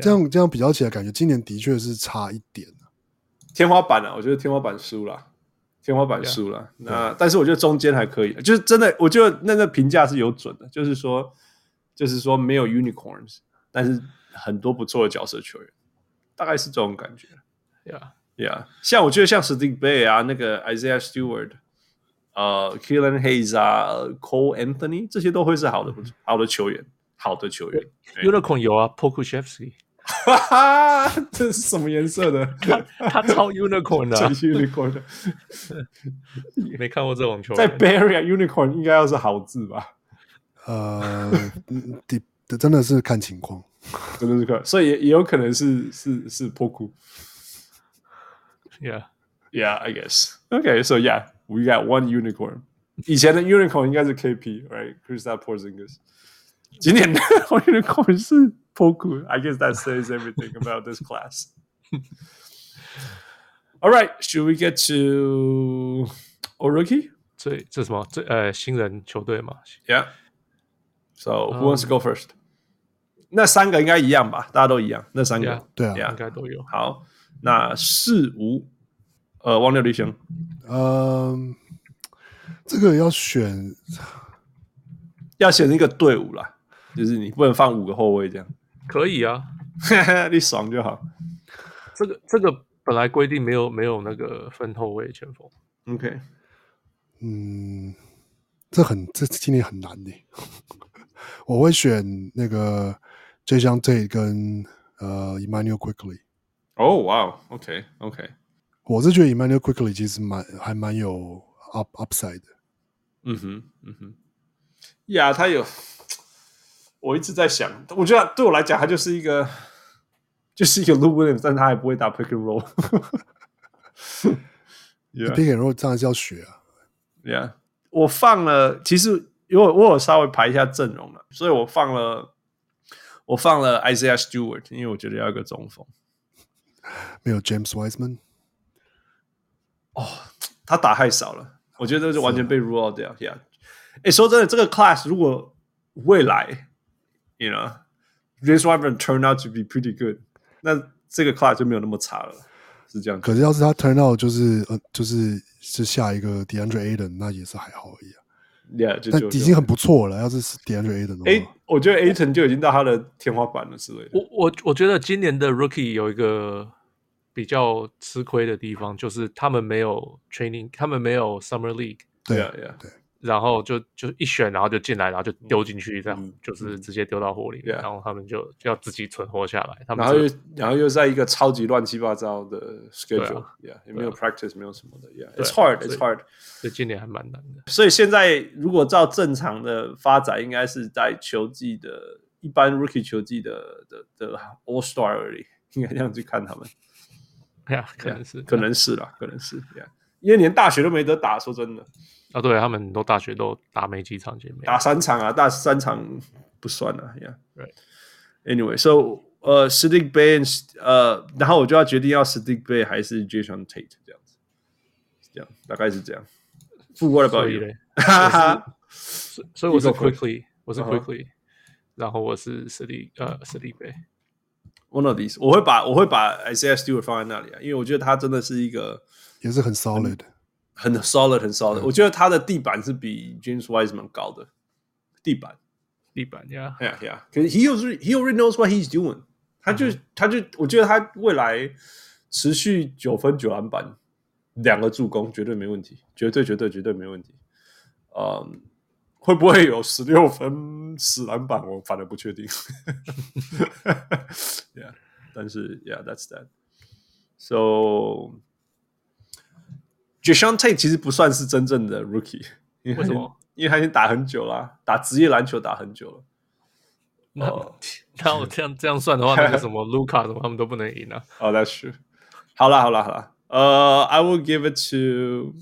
这样这样比较起来，感觉今年的确是差一点天花板啊，我觉得天花板输了。天花板输了，那但是我觉得中间还可以，就是真的，我觉得那个评价是有准的，就是说，就是说没有 unicorns，但是很多不错的角色球员，大概是这种感觉。Yeah，Yeah，像我觉得像 Saddiq Bey 啊，那个 Isaiah Stewart，呃，Killian Hayes 啊，Cole Anthony 这些都会是好的，好的球员，好的球员。Unicorn 有啊 p o k u s h e v s k y。哈哈，这是什么颜色的？他他超 unicorn 的，超 unicorn 的。没看过这种球。在 Barry unicorn 应该要是好字吧？呃，的真的是看情况，真的是看，所以也也有可能是是是 Poku。Yeah, yeah, I guess. Okay, so yeah, we got one unicorn. 以前的 unicorn 应该是 KP, right? Kristaps Porzingis。今年的 unicorn 是。Poku, I guess that says everything about this class. All right, should we get to a rookie? 这这什么？这呃新人球队嘛？Yeah. So who wants to go first? 那三个应该一样吧？大家都一样。那三个对啊，应该都有。好，那四五呃，王六立兄，嗯，这个要选要选一个队伍啦， 就是你不能放五个后卫这样。可以啊，你爽就好。这个这个本来规定没有没有那个分后卫前锋。OK，嗯，这很这今年很难的。我会选那个 Jae'Sean Tate 跟呃 Immanuel Quickley。哦，哇，OK OK，我是觉得 Immanuel Quickley 其实蛮还蛮有 up upside 的。嗯哼，嗯哼，呀，他有。我一直在想，我觉得对我来讲，他就是一个，就是一个 Lou Williams，但他还不会打 pick and roll。yeah. pick and roll 当然是要学啊。Yeah，我放了，其实因为我有稍微排一下阵容了，所以我放了，我放了 Isaiah Stewart，因为我觉得要一个中锋。没有 James Wiseman。哦，他打太少了，我觉得就完全被 rule out 掉。Yeah，哎，说真的，这个 class 如果未来。You know, James Wiseman turned out to be pretty good。那这个 class 就没有那么差了，是这样。可是要是他 turn out 就是呃就是是下一个 DeAndre Ayton，那也是还好而已啊。，Yeah，就但已经很不错了。要是 DeAndre 的话，我觉得 Ayton 就已经到他的天花板了之类的。我我我觉得今年的 Rookie 有一个比较吃亏的地方，就是他们没有 Training，他们没有 Summer League。对啊，对啊，对。然后就就一选，然后就进来，然后就丢进去，这样、嗯、就是直接丢到火里面，嗯、然后他们就就要自己存活下来。他们然后又然后又在一个超级乱七八糟的 schedule，也、啊 yeah, 没有 practice，、啊、没有什么的，Yeah，it's hard，it's hard。这今年还蛮难的。所以现在如果照正常的发展，应该是在球季的一般 rookie 球季的的的 All Star 而已，应该这样去看他们。呀、yeah,，可能是，可能是啦，可能是，Yeah，因为连大学都没得打，说真的。啊，对他们都大学都打没几场，打三场啊，打三场不算了，Yeah，Right。Anyway，so 呃，Saddiq Bay 呃，然后我就要决定要 Saddiq Bay 还是 Jason Tate 这样子，这样大概是这样。What about you？哈哈，所以我是 Quickly，我是 Quickly，然后我是 Saddiq 呃 Saddiq Bay。One of these，我会把我会把 Isaiah Stewart 放在那里啊，因为我觉得他真的是一个也是很 solid。很 solid，很 solid。我觉得他的地板是比 James Wiseman 高的地板，地板呀，Yeah Yeah。可是 he already he already knows what he's doing。他就他就我觉得他未来持续九分九篮板两个助攻绝对没问题，绝对绝对绝对没问题。嗯，会不会有十六分十篮板？我反而不确定。Yeah，但是 Yeah，that's that。So。Jae'Sean Tate 其实不算是真正的 rookie，为什么？因为他已经打很久了，打职业篮球打很久了。那那我这样这样算的话，那个什么卢卡什么他们都不能赢啊。哦、oh,，That's true。好了好了好了，呃、uh,，I will give it to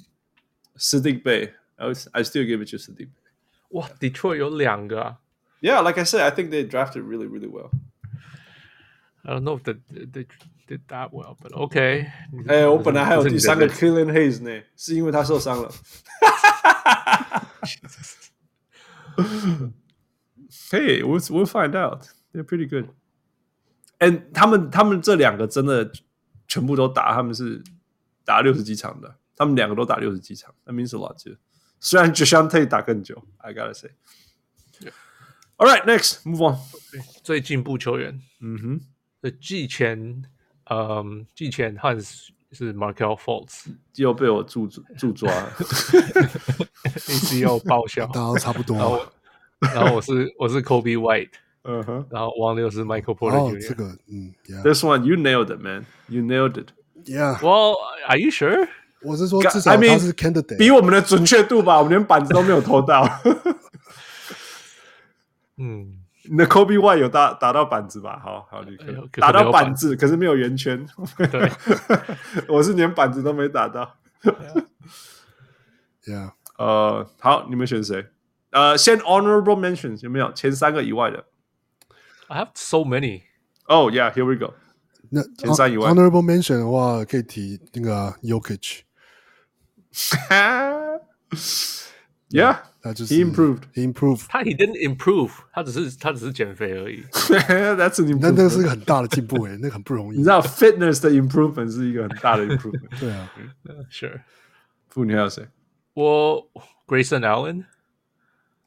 Saddiq Bay.。I I still give it to Bey。哇，Detroit 有两个啊。Yeah，like I said, I think they drafted really really well. I don't know if they they did that well, but OK。哎，我本来还有第三个 Killian Hayes 呢，是因为他受伤了。Hey, we'll we'll find out. They're pretty good. And 他们他们这两个真的全部都打，他们是打六十几场的，他们两个都打六十几场。That means a lot too. 虽然 Jae'Sean Tate 打更久，I gotta say. All right, next, move on. 最进步球员，嗯哼。 季前，嗯，季前汉斯是 Markelle Fultz，又被我助助抓了，ACL 报销，大家差不多。然后，然后我是我是 Kobe White，嗯哼，然后王六是 Michael Porter Jr.、哦、这个，嗯，This one you nailed it, man, you nailed it. Yeah. Well, are you sure? 我是说至少他是 candidate，比我们的准确度吧，我们连板子都没有投到。嗯。你的 Kobe White 有打打到板子吧？好好，你可以打到板子，可是没有圆圈。对，我是连板子都没打到。Yeah，呃，好，你们选谁？呃，先 Honorable Mentions 有没有前三个以外的？I have so many. Oh yeah, here we go. 那前三以外 Honorable Mention 的话，可以提那个 Yokich。Yeah. 他就是 he improved，he improved，他 he didn't improve，他只是他只是减肥而已。That's an improvement。那那个是个很大的进步诶，那个很不容易。你知道 fitness 的 improvement 是一个很大的 improvement。对啊，Sure。傅，你还有谁？我 Grayson Allen。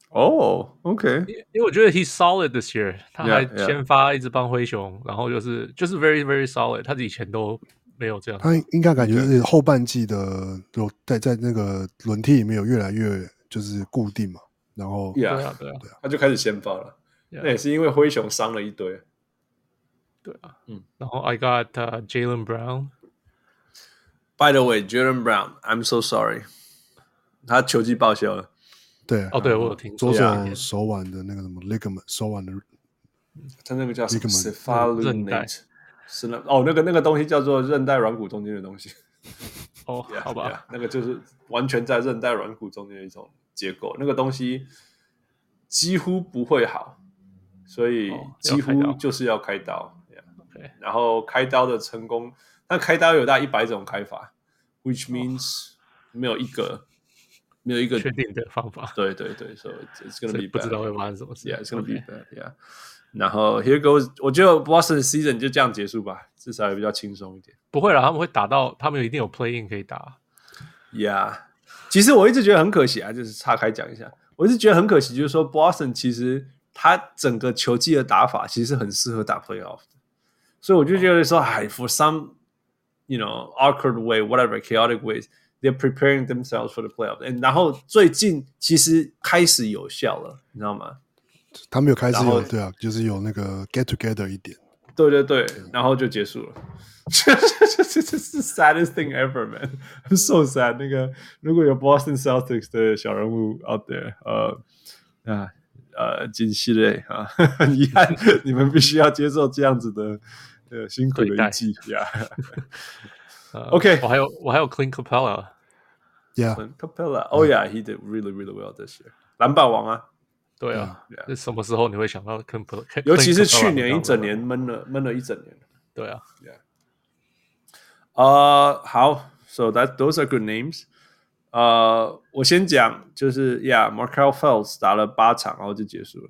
哦，OK。因为我觉得 he's solid this year，他还先发一直帮灰熊，然后就是就是 very very solid，他以前都没有这样。他应该感觉是后半季的有在在那个轮替里面有越来越。就是固定嘛，然后对啊对啊对啊，他就开始先发了。那也是因为灰熊伤了一堆。对啊，嗯，然后 I got Jaylen Brown。By the way, Jaylen Brown, I'm so sorry，他球技报销了。对，哦，对我有听左手手腕的那个什么 ligament，手腕的，他那个叫什么？Cephalonate 韧带。是那哦，那个那个东西叫做韧带软骨中间的东西。哦，好吧，那个就是完全在韧带软骨中间的一种结构，那个东西几乎不会好，所以几乎就是要开刀。然后开刀的成功，那开刀有大概一百种开法，which means 没有一个没有一个确定的方法。对对对，所以 it's gonna be 不知道会发生什么事。Yeah，it's gonna be bad，yeah。然后 Here goes，我觉得 Boston season 就这样结束吧，至少也比较轻松一点。不会啦，他们会打到，他们有一定有 play in 可以打。Yeah，其实我一直觉得很可惜啊，就是岔开讲一下，我一直觉得很可惜，就是说 Boston 其实他整个球技的打法其实很适合打 Playoff 的，所以我就觉得说，哎、oh.，for some you know awkward way, whatever chaotic ways, they're preparing themselves for the playoff. 然后最近其实开始有效了，你知道吗？他们有开始有对啊，就是有那个 get together 一点。对对对，然后就结束了。这这这是 saddest thing ever, man. I'm so sad. 那个如果有 Boston Celtics 的小人物 out there，呃啊呃，真是的啊，很遗憾，你们必须要接受这样子的呃辛苦的一季呀。OK，我还有我还有 Clint Capela，Yeah，Clint Capela，Oh yeah, he did really really well this year. 篮板王啊。对啊，那什么时候你会想到？尤其是去年一整年闷了闷了一整年。对啊，呃，好，So that those are good names。呃，我先讲，就是，Yeah，Markelle Fultz 打了八场，然后就结束了。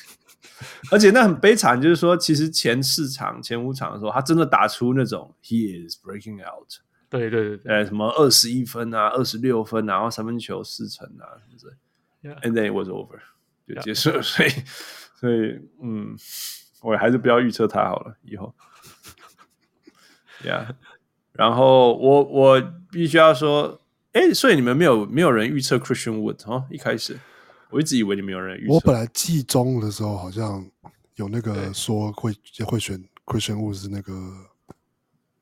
而且那很悲惨，就是说，其实前四场、前五场的时候，他真的打出那种 He is breaking out。对对对，呃，什么二十一分啊，二十六分，然后三分球四成啊，是不是？And then it was over，就结束了。所以，所以，嗯，我还是不要预测它好了。以后，Yeah。然后我我必须要说，哎，所以你们没有没有人预测 Christian Wood 哦？一开始我一直以为你们有人预测。我本来季中的时候好像有那个说会会选 Christian Wood 是那个。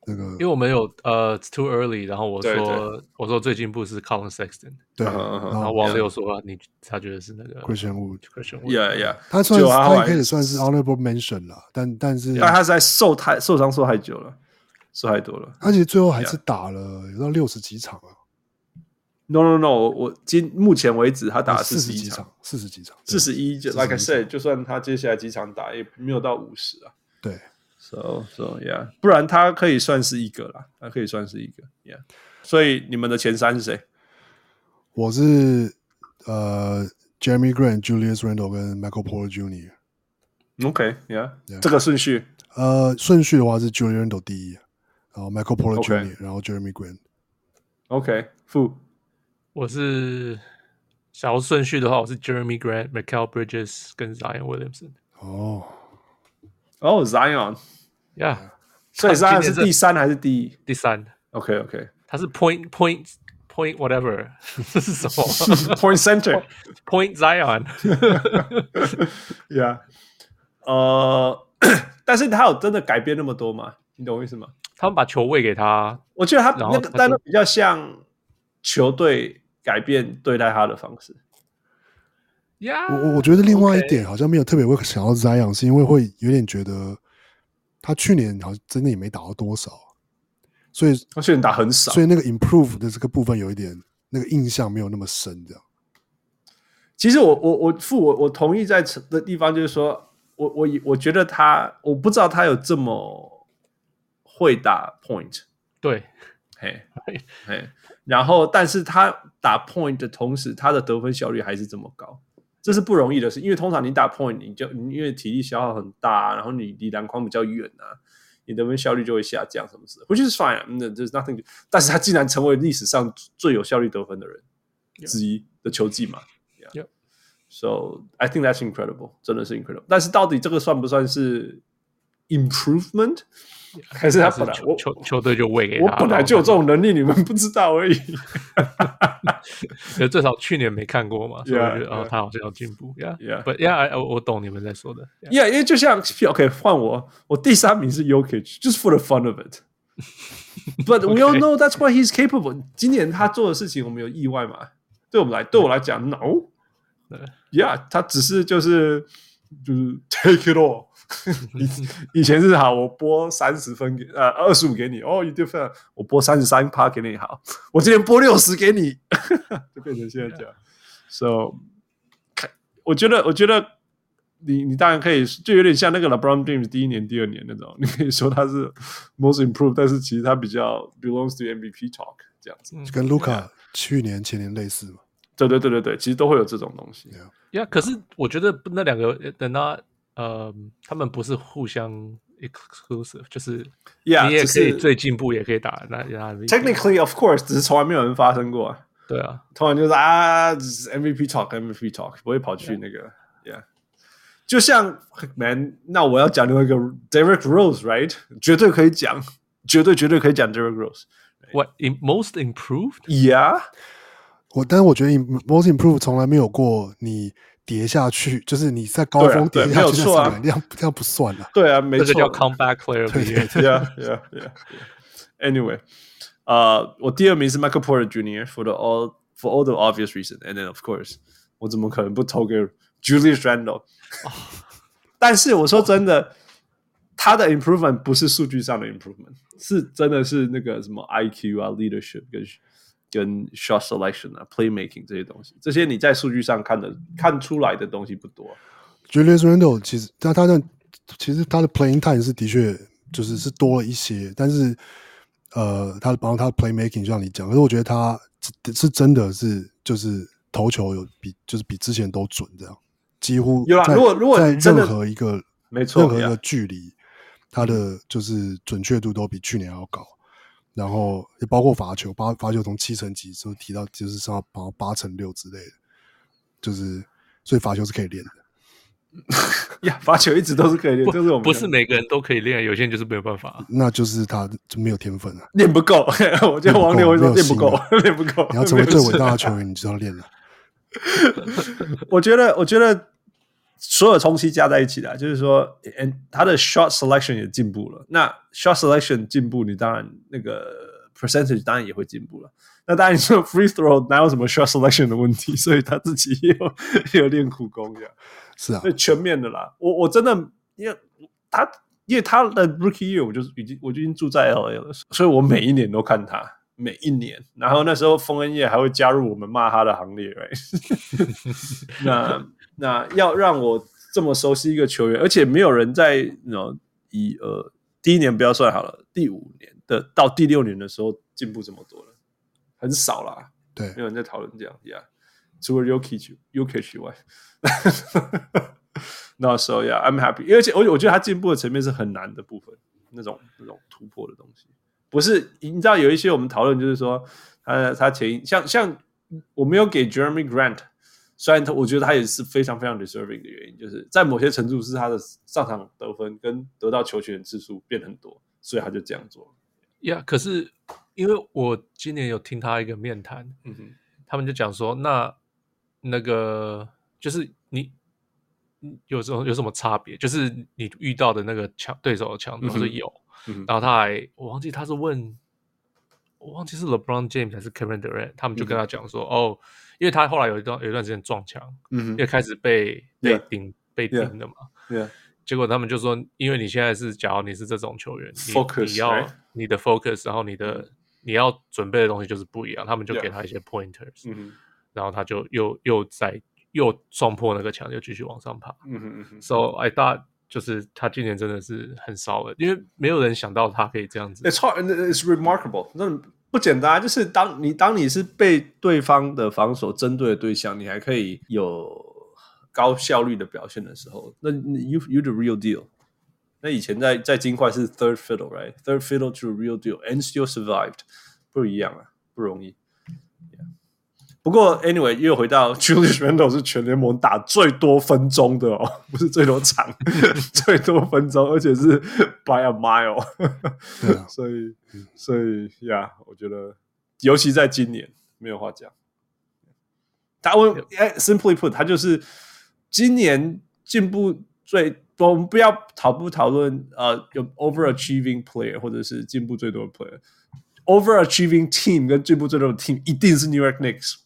那个，因为我们有呃、uh,，too early，然后我说对。对我说最进步是 Collin Sexton，对，然后王六说、啊、你他觉得是那个 Christian Wood，Christian Wood，Yeah Yeah，他算他可以算是 honorable mention 了，但但是但他是在受太受伤受太久了，受太多了，他其实最后还是打了有到六十几场啊。No No No，我今目前为止他打了四十几场，四十几场，四十一就 Like I said，就算他接下来几场打也没有到五十啊，对。So so yeah，不然他可以算是一个啦，他可以算是一个，yeah。所以你们的前三是谁？我是呃，Jeremy Grant、Julius Randle 跟 Michael Porter Jr. OK，yeah，这个顺序，呃，顺序的话是 Julius Randle 第一，然后 Michael Porter Jr.，然后 Jeremy Grant。OK，副，我是想要顺序的话，我是 Jeremy Grant、Mikal Bridges 跟 Zion Williamson。哦，哦，Zion。Yeah，所以他是第三还是第一？第三。OK OK，他是 point point point whatever，这 是什么？Point center point Zion。Yeah，呃，但是他有真的改变那么多吗？你懂我意思吗？他们把球喂给他，我觉得他那个，但那比较像球队改变对待他的方式。Yeah，我我觉得另外一点好像没有特别会想要 Zion，是因为会有点觉得。他去年好像真的也没打到多少，所以他去年打很少，所以那个 improve 的这个部分有一点那个印象没有那么深。这样，其实我我我父我我同意在的地方就是说，我我我觉得他我不知道他有这么会打 point，对，嘿嘿，然后但是他打 point 的同时，他的得分效率还是这么高。这是不容易的事，因为通常你打 point，你就因为体力消耗很大，然后你离篮筐比较远啊，你得分效率就会下降，什么事？Which is fine，那 there's nothing。但是他竟然成为历史上最有效率得分的人之一的球技嘛？Yeah，So I think that's incredible，真的是 incredible。但是到底这个算不算是 improvement？还是他本来球球球队就喂给他，我本来就有这种能力，你们不知道而已。至少去年没看过嘛，所以我觉得哦，他好像要进步。Yeah，yeah，but yeah，我我懂你们在说的。Yeah，因为就像 OK，换我，我第三名是 Yokich，just for the fun of it。But we all know that's what he's capable。今年他做的事情，我们有意外嘛？对我们来，对我来讲，No。Yeah，他只是就是就是 take it all。以以前是好，我拨三十分给呃二十五给你哦，you do fair，我拨三十三趴给你好，我今天拨六十给你，就变成现在这样。So，我觉得我觉得你你当然可以，就有点像那个 LeBron James 第一年、第二年那种，你可以说他是 most improved，但是其实他比较 belongs to MVP talk 这样子，就跟 Luka 去年前年类似嘛。对对对对对，其实都会有这种东西。呀、yeah.，可是我觉得那两个等到。呃，他们不是互相 exclusive，就是你也可以最进步，也可以打那那。Technically, of course，只是从来没有人发生过。对啊，通常就是啊，MVP talk，MVP talk，不会跑去那个，Yeah，, yeah. 就像 Man，那我要讲另外一个 Derrick Rose，Right，绝对可以讲，绝对绝对可以讲 Derrick Rose。What in most improved？Yeah，我但是我觉得 most improved 从来没有过你跌下去，就是你在高峰跌下去，没有错啊，这样这样不算啊。对啊，没错，这个叫 comeback player。Yeah，Yeah，Yeah。Anyway。呃，uh, 我第二名是 Michael Porter Jr. for the all for all the obvious reason, and then of course，我怎么可能不投给 Julius Randle？、Oh. 但是我说真的，他的 improvement 不是数据上的 improvement，是真的是那个什么 IQ 啊、leadership 跟跟 shot selection 啊、playmaking 这些东西，这些你在数据上看的看出来的东西不多。Julius Randle 其实他他的其实他的 playing time 是的确就是是多了一些，但是。呃，他包括他的 playmaking，就像你讲，可是我觉得他是真的是就是投球有比就是比之前都准，这样几乎有啊。如果如果在任何一个没错，任何一个距离，他的就是准确度都比去年要高。然后也包括罚球，罚罚球从七成几就提到就是上到八成六之类的，就是所以罚球是可以练的。呀，罚球一直都是可以练，就是我们不是每个人都可以练，有些人就是没有办法，那就是他就没有天分啊，练不够。我觉得王刘会说练不够，练不够。你要成为最伟大的球员，你就要练了。我觉得，我觉得所有东西加在一起的，就是说，他的 shot selection 也进步了。那 shot selection 进步，你当然那个 percentage 当然也会进步了。那当然你说 free throw 哪有什么 shot selection 的问题，所以他自己也有也有练苦功这样。是啊，全面的啦。我我真的，因为他，因为他的 rookie year，我就是已经，我就已经住在 LA 了，所以我每一年都看他，每一年。然后那时候丰恩业还会加入我们骂他的行列，right？那那要让我这么熟悉一个球员，而且没有人在那一呃第一年不要算好了，第五年的到第六年的时候进步这么多了，很少啦。对，没有人在讨论这样，yeah。除了 Yuki Yuki 以外，那时候呀，I'm happy。而且我我觉得他进步的层面是很难的部分，那种那种突破的东西，不是你知道有一些我们讨论就是说，他他前像像我没有给 Jeremy Grant，虽然他我觉得他也是非常非常 deserving 的原因，就是在某些程度是他的上场得分跟得到球权的次数变很多，所以他就这样做。呀，yeah, 可是因为我今年有听他一个面谈，嗯哼，他们就讲说那。那个就是你有什么有什么差别？就是你遇到的那个强对手的强度是有，然后他还我忘记他是问，我忘记是 LeBron James 还是 Kevin Durant，他们就跟他讲说、嗯、哦，因为他后来有一段有一段时间撞墙，嗯哼，因为开始被被钉 Yeah, 被钉的嘛.结果他们就说，因为你现在是假如你是这种球员，focus 你，你要?你的 focus，然后你的、嗯、你要准备的东西就是不一样，他们就给他一些 pointers，嗯。然后他就又又在又撞破那个墙，又继续往上爬。嗯哼嗯哼。So I thought 就是他今年真的是很烧了，因为没有人想到他可以这样子。It's hard, it's remarkable，那不简单啊。就是当你当你是被对方的防守针对的对象，你还可以有高效率的表现的时候，那 you you the real deal。那以前在在金块是 third fiddle，right？Third fiddle to real deal，and still survived，不一样啊，不容易。不过，anyway，又回到 Julius Randle 是全联盟打最多分钟的哦，不是最多场，最多分钟，而且是 by a mile。所以，所以呀，我觉得，尤其在今年，没有话讲。他问，哎，simply put，他就是今年进步最多。我们不要讨不讨论，呃，有 overachieving player 或者是进步最多的 player，overachieving team 跟进步最多的 team 一定是 New York Knicks。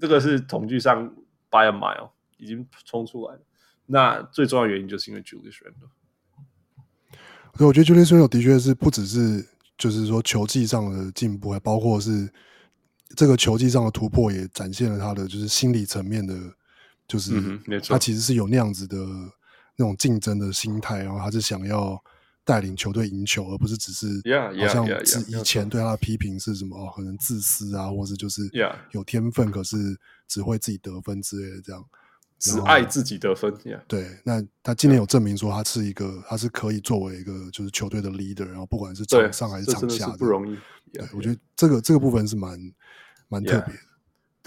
这个是统计上 by a mile 已经冲出来了。那最重要的原因就是因为 Julius Randle。我觉得 Julius Randle 的确是不只是就是说球技上的进步，还包括是这个球技上的突破，也展现了他的就是心理层面的，就是他其实是有那样子的那种竞争的心态，然后他是想要。带领球队赢球，而不是只是好像是以前对他的批评是什么哦，可能自私啊，或者就是有天分，可是只会自己得分之类的这样，只爱自己得分。对，那他今年有证明说他是一个，他是可以作为一个就是球队的 leader，然后不管是场上还是场下，不容易。对，我觉得这个这个部分是蛮蛮特别的。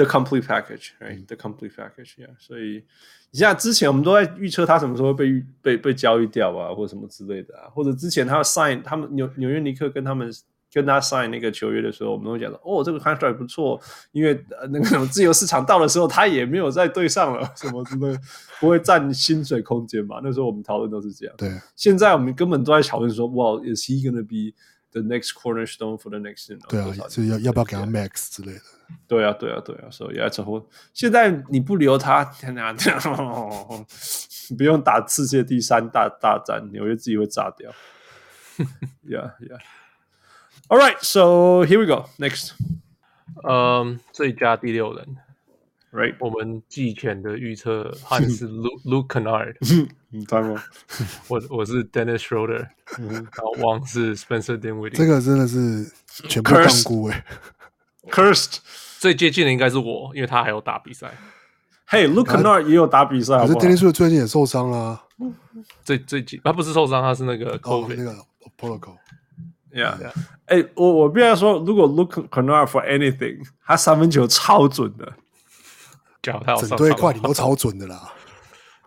The complete package, right? The complete package, yeah. 所以你像之前我们都在预测他什么时候会被被被交易掉啊，或者什么之类的啊，或者之前他要 sign 他们纽纽约尼克跟他们跟他 sign 那个球约的时候，我们都会讲说，哦，这个 contract 不错，因为那个什么自由市场到的时候，他也没有再对上了，什么之类，不会占薪水空间嘛。那时候我们讨论都是这样。对，现在我们根本都在讨论说，哇，is he gonna be the next cornerstone for the next？对啊，所以要要不要给他 max 之类的。对啊，对啊，对啊，所以要之后，现在你不留他，天哪，不用打世界第三大大战，纽约自己会炸掉。yeah, yeah. All right, so here we go. Next，嗯，最佳第六人，Right，我们季前的预测汉是 Luke Luke Kennard，你猜吗？我我是 Dennis Schroeder，然后王是 Spencer Dinwiddie，这个真的是全部摃估哎。Cursed，最接近的应该是我，因为他还有打比赛。Hey，Luke Kennard 也有打比赛，可是 Dennis Schroeder 最近也受伤了。最最近他不是受伤，他是那个 COVID 那个 protocol。Yeah，哎，我我必须说，如果 Luke Kennard for anything，他三分球超准的，整队快艇都超准的啦。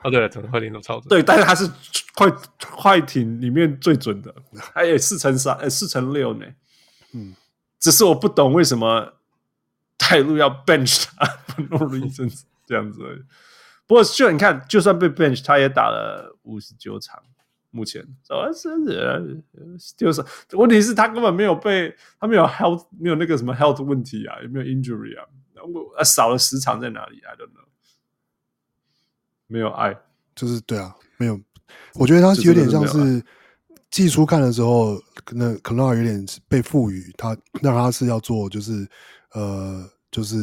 哦，对了，整队快艇都超准。对，但是他是快快艇里面最准的，他也四乘三，呃，四乘六呢。嗯。只是我不懂为什么泰路要 bench 他，for no reason 这样子而已。不过就你看，就算被 bench，他也打了五十九场，目前是就是问题是他根本没有被他没有 health 没有那个什么 health 问题啊，也没有 injury 啊？我少了时长在哪里？I don't know。没有爱，就是对啊，没有。我觉得他有点像是。季初看的时候，可能可能有点被赋予他，让他是要做，就是呃，就是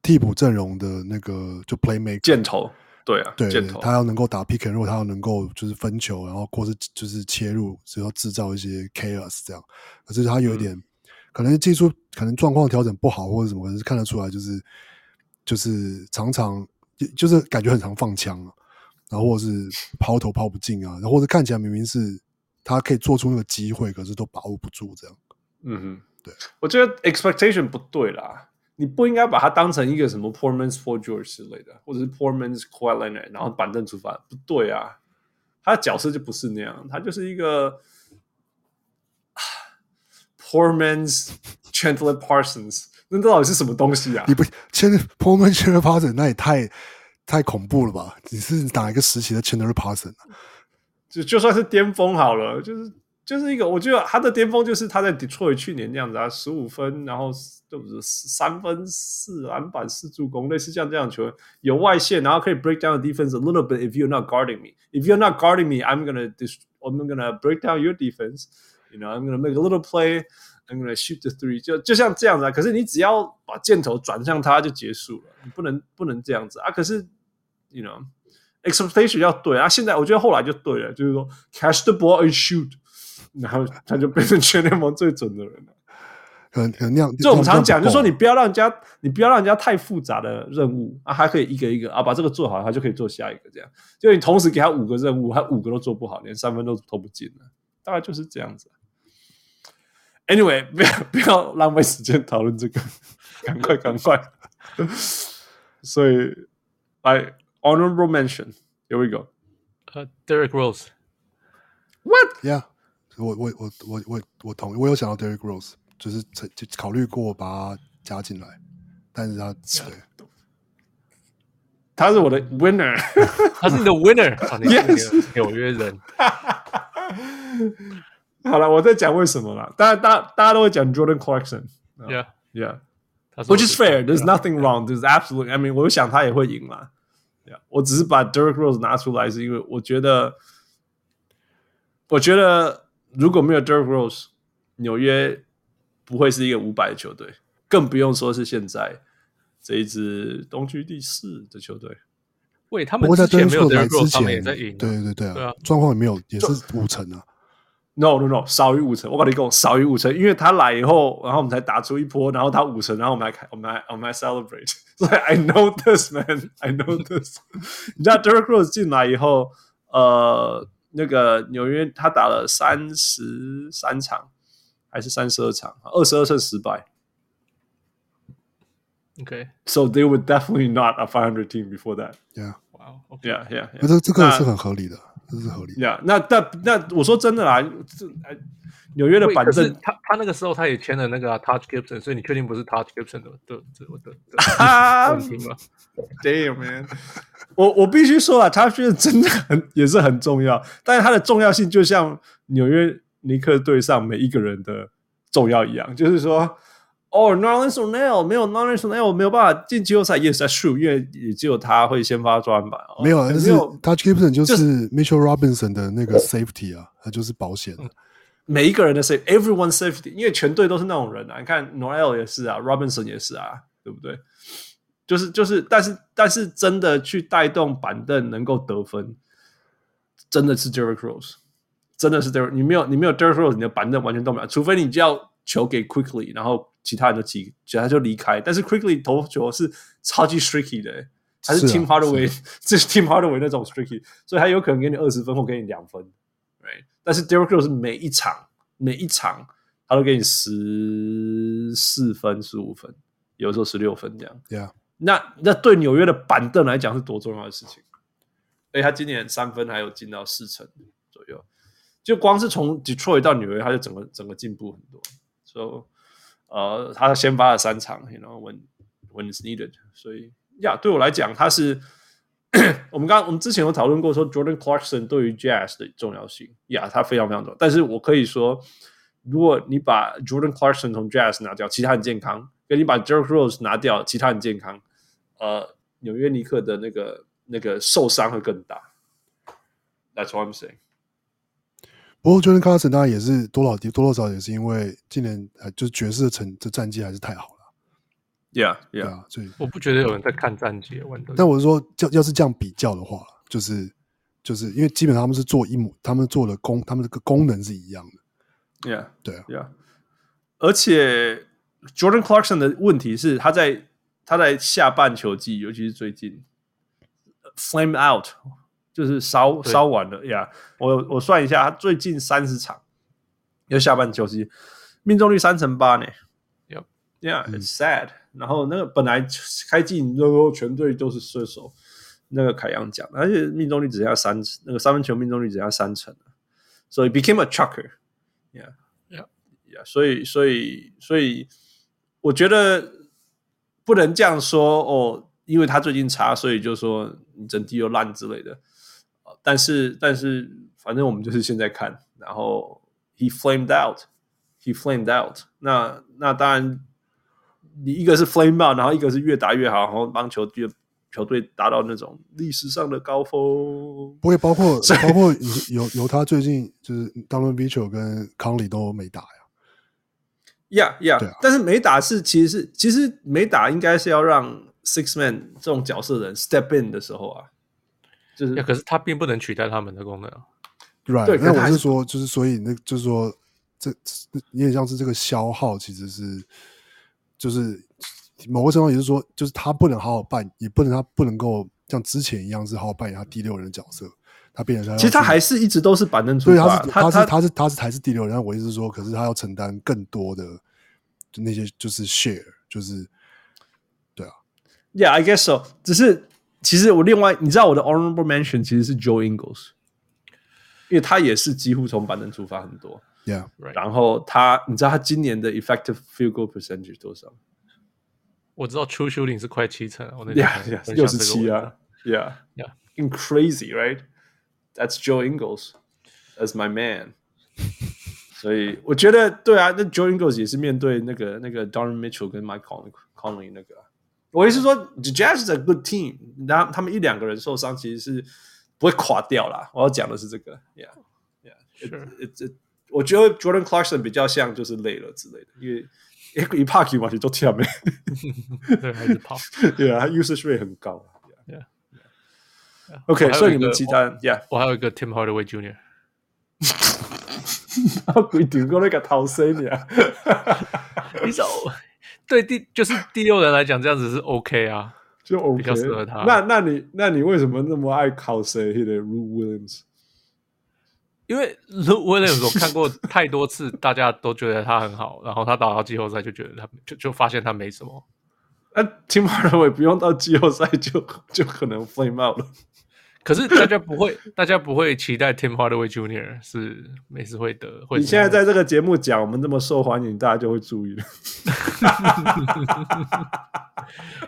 替补阵容的那个就 playmaker 箭头，对啊，对，他要能够打 pick and roll，他要能够就是分球，然后或是就是切入，只要制造一些 chaos 这样。可是他有一点，嗯、可能季初可能状况调整不好或者什么，可是看得出来就是就是常常就是感觉很常放枪啊。然后或者是抛投抛不进啊，然后或者看起来明明是他可以做出那个机会，可是都把握不住这样。嗯哼，对，我觉得 expectation 不对啦，你不应该把它当成一个什么 poor man's Paul George 之类的，或者是 poor man's Leonard，然后板凳出发，不对啊，他的角色就不是那样，他就是一个 poor man's Chandler Parsons，那到底是什么东西啊？你不 Chandler poor man's Chandler Parsons，那也太。太恐怖了吧！你是哪一个时期的 Chandler Parsons？就就算是巅峰好了，就是就是一个，我觉得他的巅峰就是他在 Detroit 去年那样子啊，十五分，然后就是三分四篮板四助攻，类似像这样球员，有外线，然后可以 break down the defense a little bit if you're not guarding me. If you're not guarding me, I'm gonna I'm gonna break down your defense. You know, I'm gonna make a little play. I'm gonna shoot the three，就就像这样子啊。可是你只要把箭头转向他就结束了，你不能不能这样子啊。可是，you know，expectation 要对啊。现在我觉得后来就对了，就是说 catch the ball and shoot，然后他就变成全联盟最准的人了。很很那样，就我们常讲，就是说你不要让人家，你不要让人家太复杂的任务啊，还可以一个一个啊把这个做好，他就可以做下一个这样。就你同时给他五个任务，他五个都做不好，连三分都投不进了，大概就是这样子。Anyway，不要不要浪费时间讨论这个，赶快赶快。所以，来 honorable mention，here we go。呃，Derrick Rose。What？Yeah，我我我我我我同意，我有想到 Derrick Rose，就是就考虑过把他加进来，但是他对，他是我的 winner，他是你的 winner，你是纽约人。好了我在讲为什么了大家大大家都会讲 jordan collection yeah yeah which is fair. There's nothing wrong. There's absolutely i mean 我想他也会赢嘛我只是把 dirk rose 拿出来是因为我觉得我觉得如果没有 dirk rose 纽约不会是一个五百的球队更不用说是现在这一支东区第四的球队。为他们之前没有 dirk rose 他们也在赢对对对啊。状况也没有也是五成啊。No no no，少于五成。我跟你讲，少于五成，因为他来以后，然后我们才打出一波，然后他五成，然后我们来开，我们来我们来 celebrate。所以 I know this man, I know this。你知道 Derrick Rose 进来以后，呃，那个纽约他打了三十三场，还是三十二场，二十二胜十败。OK，so they were definitely not a five hundred team before that. Yeah. Wow. Yeah, yeah. 那这这个是很合理的，这是合理。Yeah，那那那我说真的啦，这纽约的板凳，他他那个时候他也签了那个 Touch Gibson，所以你确定不是 Touch Gibson 的的的的 问题吗？Damn man，我我必须说啊，Touch Gibson 真的很也是很重要，但是它的重要性就像纽约尼克队上每一个人的重要一样，就是说。哦 Nerlens Noel 没有 Nerlens Noel 没有办法进季后赛，Yes that's true，因为也只有他会先发专板。没有，但是 Touch Gibson 就是 Mitchell Robinson 的那个 safety 啊，他就是保险。每一个人的 safety，everyone safety，因为全队都是那种人啊。你看 Noel 也是啊，Robinson 也是啊，对不对？就是就是，但是但是真的去带动板凳能够得分，真的是 Derrick Rose，真的是 Derrick。你没有你没有 Derrick Rose，你的板凳完全动不了，除非你就要球给 Quickly，然后。其他人都挤，其他就离开。但是 Quickly 投球是超级 streaky 的，还是 Tim Hardaway？这 是 Tim Hardaway 那种 streaky，所以他有可能给你二十分或给你两分。Right? 但是 Derrick Rose 是每一场每一场他都给你十四分、十五分，有时候十六分这样。Yeah. 那那对纽约的板凳来讲是多重要的事情。所以他今年三分还有进到四成左右，就光是从 Detroit 到纽约，他就整个整个进步很多。So 呃，他先发了三场，you know when when it's needed，所以呀，yeah, 对我来讲，他是我们刚我们之前有讨论过说，Jordan Clarkson 对于 Jazz 的重要性，呀、yeah，他非常非常重要。但是我可以说，如果你把 Jordan Clarkson 从 Jazz 拿掉，其他很健康；跟你把 Jerk Rose 拿掉，其他很健康。呃，纽约尼克的那个那个受伤会更大。That's what I'm saying. 不过，Jordan Clarkson 当然也是多少多多少少也是因为今年呃，就是爵士的成这战绩还是太好了。Yeah, yeah，对啊，所以我不觉得有人在看战绩。但我是说，要要是这样比较的话，就是就是因为基本上他们是做一模，他们做的功，他们这个功能是一样的。Yeah，对啊，Yeah。而且 Jordan Clarkson 的问题是，他在他在下半球季，尤其是最近 Flame Out。就是烧烧完了呀！我我算一下，他最近三十场，要下半球季，命中率三成八呢。Yeah，yeah，it's sad。然后那个本来开季那个全队都是射手，那个凯阳讲，而且命中率只剩下三，那个三分球命中率只剩下三成，所以 became a chucker。Yeah，yeah，yeah。所以所以所以，我觉得不能这样说哦，因为他最近差，所以就说你整体又烂之类的。但是，但是，反正我们就是现在看，然后 he flamed out，he flamed out 那。那那当然，你一个是 flame out，然后一个是越打越好，然后帮球队球队达到那种历史上的高峰。不会包括包括有有他最近就是 Donovan Mitchell 跟康里都没打呀。Yeah, yeah，、啊、但是没打是其实是其实没打应该是要让 six man 这种角色的人 step in 的时候啊。就是，可是他并不能取代他们的功能。Right，对，那我是说，就是所以，那就是说，这有点像是这个消耗，其实是，就是某个情况也是说，就是他不能好好扮，也不能他不能够像之前一样是好好扮演他第六人的角色，他变成他。其实他还是一直都是板凳出发，他是他是他是他是还是第六人。我意思是说，可是他要承担更多的就那些就是 share，就是对啊。Yeah，I guess so，只是。其实我另外，你知道我的 honorable mention 其实是 Joe Ingles，因为他也是几乎从板凳出发很多，Yeah，然后他，你知道他今年的 effective field goal percentage 多少？我知道 true shooting 是快七成，我那 Yeah，六十七啊，Yeah，Yeah，in crazy，right？That's Joe Ingles，as my man。所以我觉得对啊，那 Joe Ingles 也是面对那个那个 Donovan Mitchell 跟 Mike Conley 那个。我意思是说，The Jazz is a good team，然后他们一两个人受伤，其实是不会垮掉啦。我要讲的是这个，Yeah，Yeah，Sure，我觉得 Jordan Clarkson 比较像就是累了之类的，因为一怕球嘛就都跳没，对，还是 跑，对啊，他 usage rate 很高，Yeah，OK，所以你们其他，Yeah，我还有一个 Tim Hardaway 我规定过那个头生呀，你走。对第就是第六人来讲，这样子是 OK 啊，就 OK，比较适合他。那那你那你为什么那么爱考谁？那个 Lou Williams？因为 Rue Williams 我看过太多次，大家都觉得他很好，然后他打到季后赛就觉得他就就发现他没什么。那 Tim Hardaway 不用到季后赛就就可能 flame out 了。可是大家不会，大家不会期待 Tim Hardaway Jr. 是每次会得。会你现在在这个节目讲我们这么受欢迎，大家就会注意了。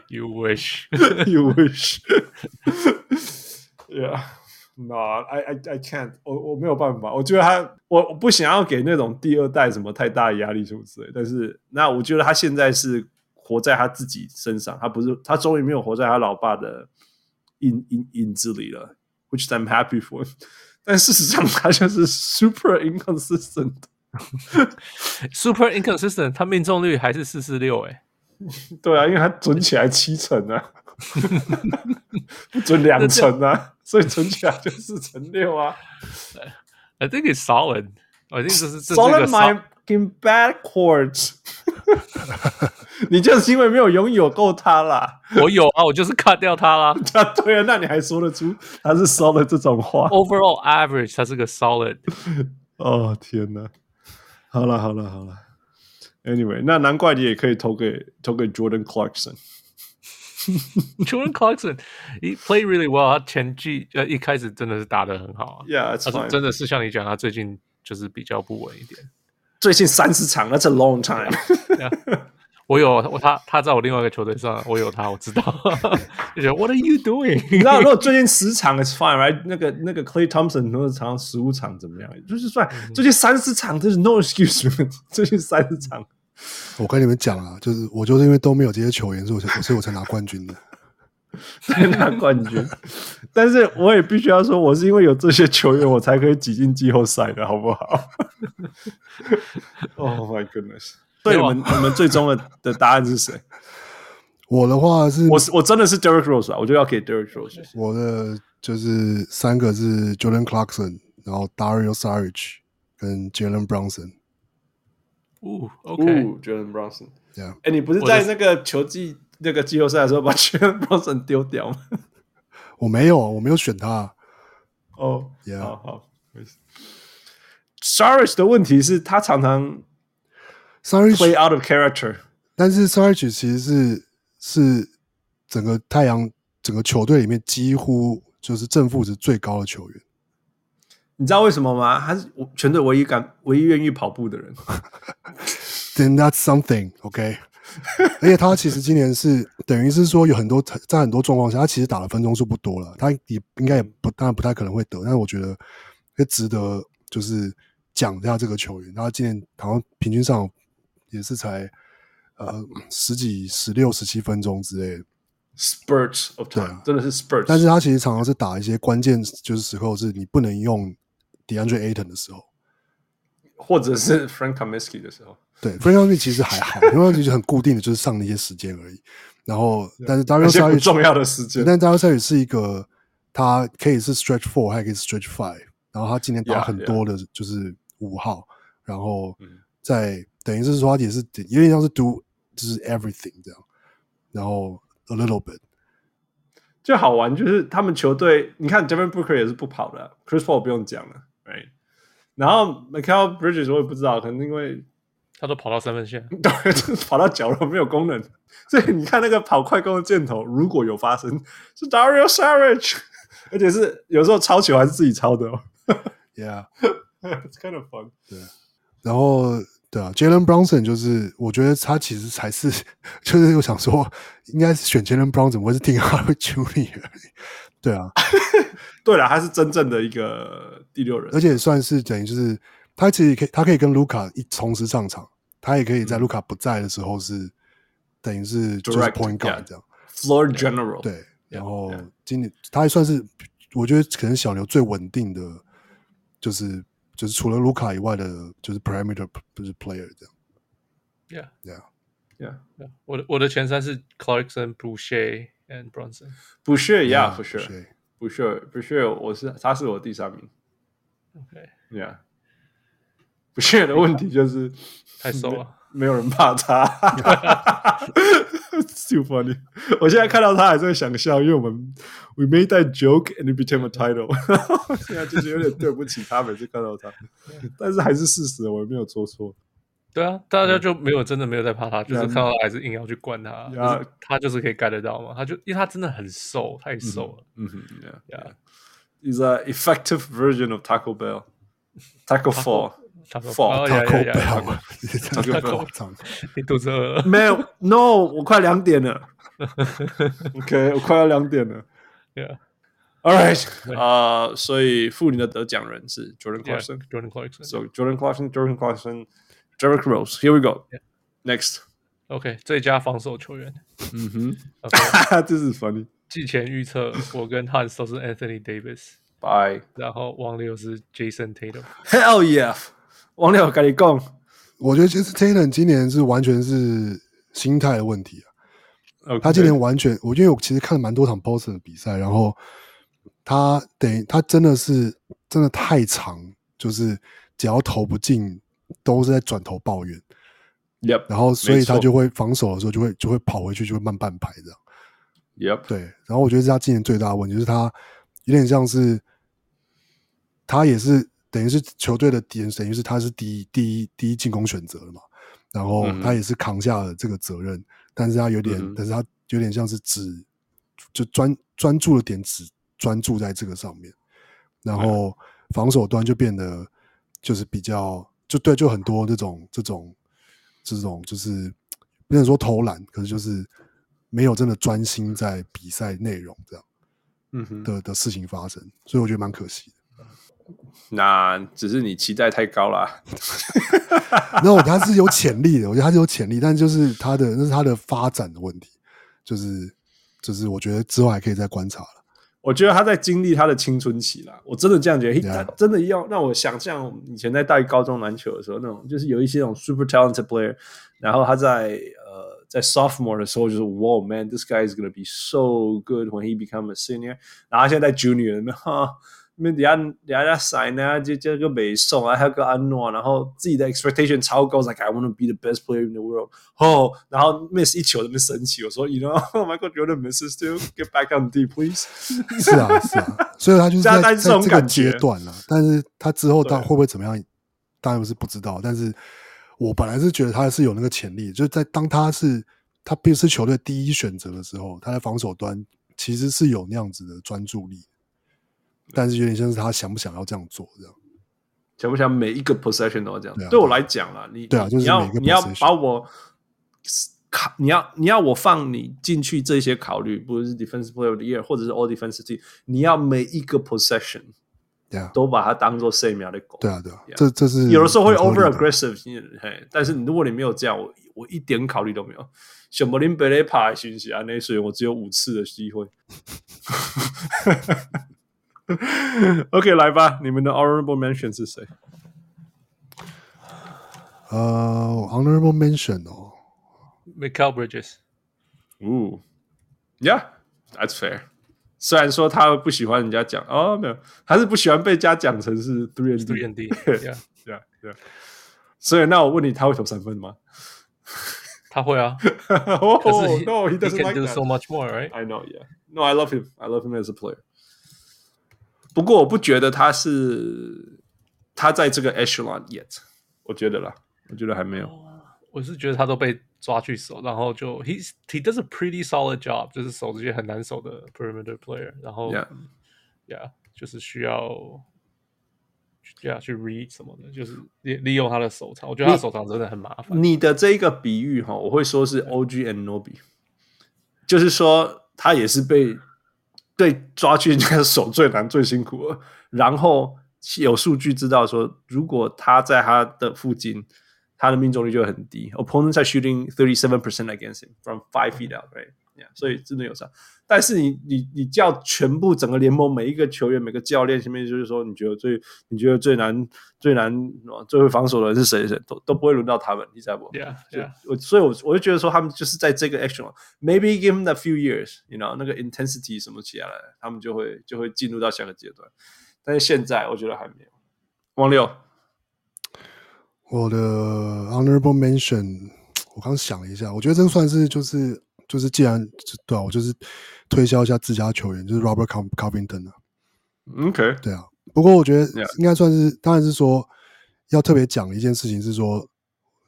You wish, you wish. Yeah, no, I, I, I can't. 我我没有办法。我觉得他，我我不想要给那种第二代什么太大的压力什么之类。但是，那我觉得他现在是活在他自己身上，他不是，他终于没有活在他老爸的。影影影子里了，which I'm happy for。但事实上，他就是 super inconsistent，super inconsistent。他命中率还是四四六，哎，对啊，因为他准起来七成啊，不准两成啊，所以准起来就四成六啊。I think it's solid。我这是这是 solid my in backcourt。你就是因为没有拥有够他啦，我有啊，我就是 cut 掉他啦。对啊，那你还说得出他是 solid 这种话？Overall average，他是个 solid。哦天哪！好了好了好了，Anyway，那难怪你也可以投给投给 Jordan Clarkson。Jordan Clarkson，he played really well。他前季呃一开始真的是打得很好啊。Yeah，他真的是像你讲，他最近就是比较不稳一点。最近三十场，That's a long time。我有我他他在我另外一个球队上，我有他，我知道。就觉得 What are you doing？你知道如果最近十场，It's fine，right？那个那个 Clay Thompson 如果场十五场怎么样？就是算最近三十场，这是 no excuse。最近三十场，我跟你们讲啊，就是我就是因为都没有这些球员，所以我才所以我才拿冠军的。才拿冠军，但是我也必须要说，我是因为有这些球员，我才可以挤进季后赛的，好不好？Oh my goodness！对，我们你们最终的的答案是谁？我的话是，我是我真的是 Derrick Rose 啊，我就要给 Derrick Rose。我的就是三个是 Jordan Clarkson，然后 Dario Saric 跟 Jalen Brunson。哦，OK，Jalen Brunson，Yeah。哎，你不是在那个球季？那个季后赛的时候把 Jalen Brunson 丢掉吗？我没有，我没有选他。哦，好好。Saric 的问题是他常常 Saric play out of character，但是 Saric 其实是是整个太阳整个球队里面几乎就是正负值最高的球员。你知道为什么吗？他是全队唯一敢、唯一愿意跑步的人。Then that's something, OK。而且他其实今年是等于是说有很多在很多状况下，他其实打的分钟数不多了，他也应该也不当然不太可能会得，但是我觉得也值得就是讲一下这个球员，他今年好像平均上也是才呃十几十六十七分钟之类的，spurts of time，真的是 spurts，但是他其实常常是打一些关键就是时候是你不能用 DeAndre Ayton 的时候，或者是 Frank Kaminsky 的时候。对，Frank Kaminsky 其实还好，因为其实很固定的，就是上那些时间而已。然后，但是 Dario Saric 重要的时间，但 Dario Saric 是一个，他可以是 Stretch Four，还可以是 Stretch Five。然后他今年打很多的，就是五号。Yeah, yeah. 然后在、嗯、等于是说，他也是有点像是 Do，就是 Everything 这样。然后 A little bit 就好玩，就是他们球队，你看 Devin Booker 也是不跑的，Chris Paul 不用讲了，Right？然后 Mikal Bridges 我也不知道，可能因为。他都跑到三分线，对，就是跑到角落没有功能，所以你看那个跑快攻的箭头，如果有发生，是 Dario Saric，而且是有时候抄球还是自己抄的哦。Yeah，it's kind of fun。对，然后对啊，Jalen Brunson 就是我觉得他其实才是，就是我想说，应该是选 Jalen Brunson，不会是听 Hardaway Junior。对啊，对了，他是真正的一个第六人，而且算是等于就是。他其实可以，他可以跟卢卡一同时上场，他也可以在卢卡不在的时候是、嗯、等于是就是 point guard 这样 floor general 对，然后今年他还算是我觉得可能小牛最稳定的，就是就是除了卢卡以外的，就是 perimeter 不是 player 这样。Yeah, yeah, yeah. yeah. 我的我的前三是 Clarkson, Boucher and Bronson. Boucher, yeah, for sure. Boucher, Boucher，我是他是我第三名。OK, yeah. 不屑的问题就是太瘦了，没有人怕他。Too funny！我现在看到他还是会想笑，因为我们 we made that joke and it became a title。现在就是有点对不起他，每次看到他，但是还是事实，我也没有做错。对啊，大家就没有真的没有在怕他，就是看到他还是硬要去灌他，就是他就是可以盖得到嘛，他就因为他真的很瘦，太瘦了。嗯哼，Yeah，He's an effective version of Taco Bell，Taco Fall，Fall，Taco Bell，Taco Bell，你肚子饿了？没有，No，我快两点了。OK，我快要两点了。Yeah，All right，啊，所以妇女的得奖人是 Jordan Clarkson，Jordan Clarkson，So Jordan Clarkson，Jordan Clarkson。Derrick Rose, here we go. Next, OK，最佳防守球员。嗯哼，OK，这是 funny。季前预测，我跟 Hans 都是 Anthony Davis。Bye。然后王六是 Jason Tatum。Hell yeah！王六跟你讲，我觉得 Jason Tatum 今年是完全是心态的问题啊。他今年完全，我因为我其实看了蛮多场 Boston 的比赛，然后他等于他真的是真的太长，就是只要投不进。都是在转头抱怨，Yep, 然后所以他就会防守的时候就会就会跑回去就会慢半拍这样，Yep，对，然后我觉得是他今年最大的问题就是他有点像是他也是等于是球队的点，等于是他是第一第一第一进攻选择了嘛，然后他也是扛下了这个责任，嗯、但是他有点，嗯、但是他有点像是只就专专注的点只专注在这个上面，然后防守端就变得就是比较。就对，就很多这种这种这种，就是不能说偷懒，可是就是没有真的专心在比赛内容这样，嗯哼。的的事情发生，所以我觉得蛮可惜的。那只是你期待太高了。那我觉得他是有潜力的，我觉得他是有潜力，但就是他的那是他的发展的问题，就是就是我觉得之后还可以再观察了。我觉得他在经历他的青春期啦，我真的这样觉得。他真的要让我想象以前在带高中篮球的时候，那种就是有一些那种 super talented player，然后他在呃在 sophomore 的时候就是 wow man，this guy is gonna be so good when he become a senior，然后他现在在 junior。那底下底下在赛呢，就就个美送啊，还有个安诺，然后自己的 expectation 超高，like I want to be the best player in the world。哦，然后 miss 一球都没生气，我说，you know，oh my god，you're the misses too，get back on the please。是啊，是啊，所以他就是在 在这个阶段了，但是他之后他会不会怎么样，当然是不知道。但是我本来是觉得他是有那个潜力，就是在当他是他并不是球队第一选择的时候，他在防守端其实是有那样子的专注力。但是有点像是他想不想要这样做这样，想不想每一个 possession 都要这样？对，啊、对我来讲啦，你对啊，就是你要你要把我考，你要你要我放你进去这些考虑，不是 defensive player of the year 或者是 all defensive team，你要每一个 possession，对啊，都把它当做 same 的狗。对啊，对啊，这这是有的时候会 over aggressive，嘿，但是如果你没有这样，我我一点考虑都没有。小柏林贝雷帕讯息啊，那所以我只有五次的机会。OK，来吧，你们的 honorable mention 是谁？呃、uh,，honorable mention 哦，Mikal Bridges。哦，Yeah，that's fair。虽然说他不喜欢人家讲，哦，没有，他是不喜欢被家讲成是 three and D，three and D，Yeah，Yeah，Yeah。所以，那我问你，他会投三分吗？他会啊。Oh no，he doesn't like that. So much more, right? I know, yeah. No, I love him. I love him as a player. 不过我不觉得他是他在这个 echelon yet，我觉得啦，我觉得还没有。我是觉得他都被抓去守，然后就 he he does a pretty solid job，就是守这些很难守的 perimeter player，然后 yeah yeah 就是需要 yeah 去 read 什么的，就是利利用他的手长，我觉得他手长真的很麻烦。你的这一个比喻哈，我会说是 OG and Nobi，就是说他也是被。对，抓去人家手最难最辛苦了，然后有数据知道说，如果他在他的附近，他的命中率就很低。Opponents are shooting thirty seven percent against him from five feet out, right? Yeah, 所以真的有差。但是你你你叫全部整个联盟每一个球员每个教练前面就是说，你觉得最你觉得最难最难最会防守的人是谁？谁都都不会轮到他们，你知道不？Yeah, yeah. 我所以我，我我就觉得说他们就是在这个 action，maybe give them a few years，you know，那个 intensity 什么起来了，他们就会就会进入到下个阶段。但是现在我觉得还没有。王六，我的 honorable mention，我刚想了一下，我觉得这算是就是。就是既然对啊，我就是推销一下自家球员，就是 Robert Covington 啊。OK，对啊。不过我觉得应该算是，当然是说要特别讲一件事情是说，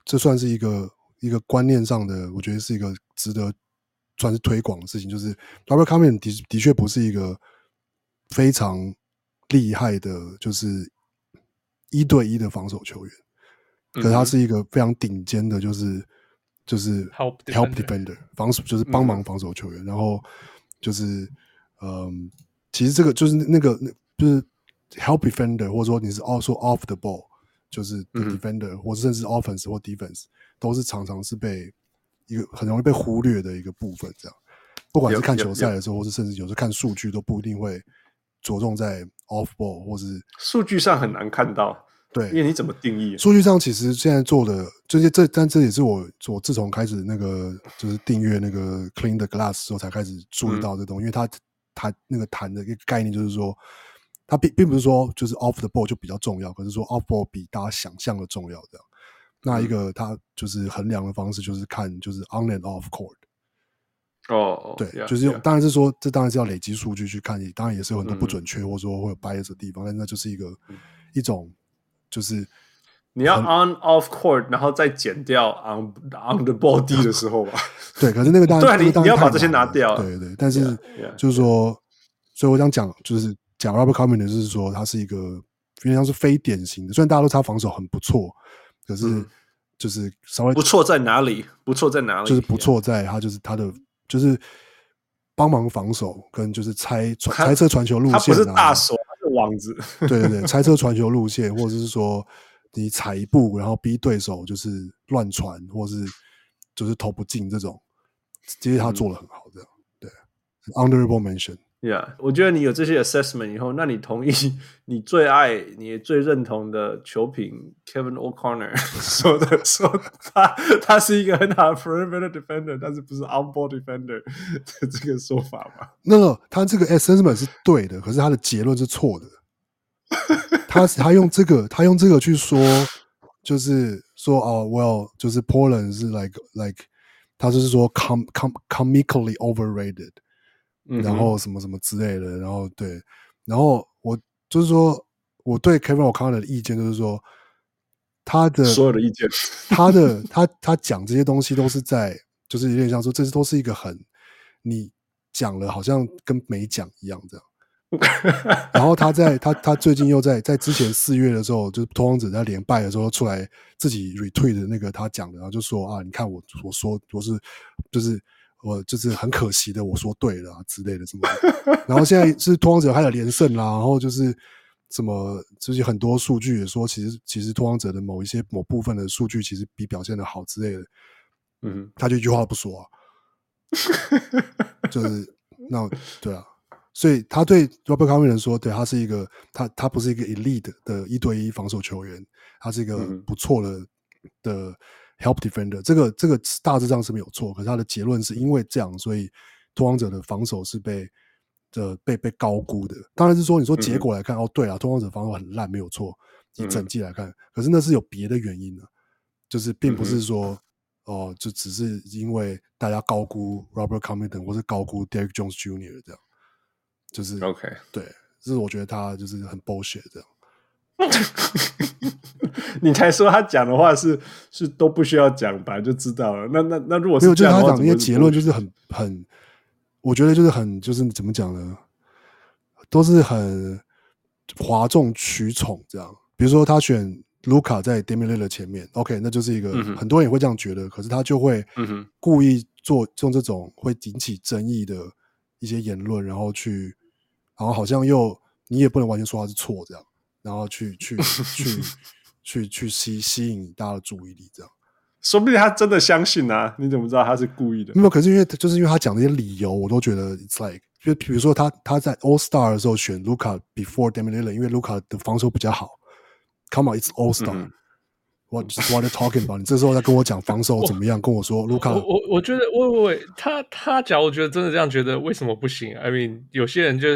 这算是一个一个观念上的，我觉得是一个值得算是推广的事情。就是 Robert Covington 的的确不是一个非常厉害的，就是一对一的防守球员，可是他是一个非常顶尖的，就是就是 help help defender 防守，就是帮忙防守球员。然后就是嗯，其实这个就是那个那就是 help defender，或者说你是 also off the ball。就是 defender，、嗯、或者甚至 offense 或 defense，都是常常是被一个很容易被忽略的一个部分。这样，不管是看球赛的时候，或是甚至有时候看数据，都不一定会着重在 off ball 或是数据上很难看到。对，因为你怎么定义？数据上其实现在做的这些，这但这也是我我自从开始那个就是订阅那个 Clean the Glass 之后才开始注意到这东西，嗯、因为它谈那个谈的一个概念就是说。它并并不是说就是 off the ball 就比较重要，可是说 off ball 比大家想象的重要这样。那一个它就是衡量的方式就是看就是 on and off court。哦，对，yeah, 就是用当然是说这当然是要累积数据去看，当然也是有很多不准确、嗯、或者说会有 bias 的地方，但那就是一个、嗯、一种就是你要 on off court，然后再减掉 on on the ball 低的时候吧。对，可是那个当然对，你你要把这些拿掉。对对，但是就是说，yeah, yeah. 所以我想讲就是。讲 Robert Covington 就是说他是一个，因为他是非典型的。虽然大家都说他防守很不错，可是就是稍微不错在哪里？不错在哪里？就是不错在他就是他的就是帮忙防守跟就是猜猜测传球路线、啊。他不是大手，网子。对对对，猜测传球路线，或者是说你踩一步，然后逼对手就是乱传，或是就是投不进这种，其实他做的很好，这样对。Honorable mention。Yeah，我觉得你有这些 assessment 以后，那你同意你最爱、你最认同的球评 Kevin O'Connor 说的，说他他是一个很好的 perimeter defender，但是不是 on ball defender 的这个说法吗？那个他这个 assessment 是对的，可是他的结论是错的。他他用这个他用这个去说，就是说哦、oh,，Well，就是 Portland 是 like like，他就是说 com com comically overrated。然后什么什么之类的，然后对，然后我就是说，我对 Kevin O'Connor 的意见就是说，他的所有的意见，他的他他讲这些东西都是在，就是有点像说，这都是一个很你讲了好像跟没讲一样这样。然后他在他他最近又在在之前四月的时候，就是拓荒者在连败的时候出来自己 retweet 的那个他讲的，然后就说啊，你看我我说我是就是。我就是很可惜的，我说对了、啊、之类的什么，然后现在是拓荒者还有连胜啦，然后就是什么，就是很多数据也说，其实其实拓荒者的某一些某部分的数据其实比表现的好之类的，嗯，他就一句话不说啊，就是 那对啊，所以他对 Robert Covington 说，对他是一个他他不是一个 elite 的一对一防守球员，他是一个不错的、嗯、的。Help defender 这个这个大致上是没有错，可是他的结论是因为这样，所以拓荒者的防守是被的被被高估的。当然是说，你说结果来看，嗯、哦，对啊，拓荒者防守很烂，没有错。以整季来看，嗯、可是那是有别的原因的，就是并不是说、嗯、哦，就只是因为大家高估 Robert Covington 或是高估 Derrick Jones Jr. 这样，就是 OK，对，这是我觉得他就是很 bullshit 这样。你才说他讲的话是是都不需要讲，本来就知道了。那那那如果是没有，就是他讲的一些结论就是很很，我觉得就是很就是怎么讲呢？都是很哗众取宠这样。比如说他选卢卡在 Damian Lillard 前面，OK，那就是一个、嗯、很多人也会这样觉得，可是他就会故意做用这种会引起争议的一些言论，然后去，然后好像又你也不能完全说他是错这样。然后去去去 去去吸吸引大家的注意力，这样，说不定他真的相信啊？你怎么知道他是故意的？没有，可是因为就是因为他讲那些理由，我都觉得 it's like，就比如说他他在 All Star 的时候选卢卡 before Damian Lillard，因为卢卡的防守比较好。Come on，it's All Star，what、嗯、what are you talking about？你这时候在跟我讲防守怎么样？跟我说卢卡，我我我觉得，喂喂喂，他他讲，我觉得真的这样觉得，为什么不行？I mean，有些人就。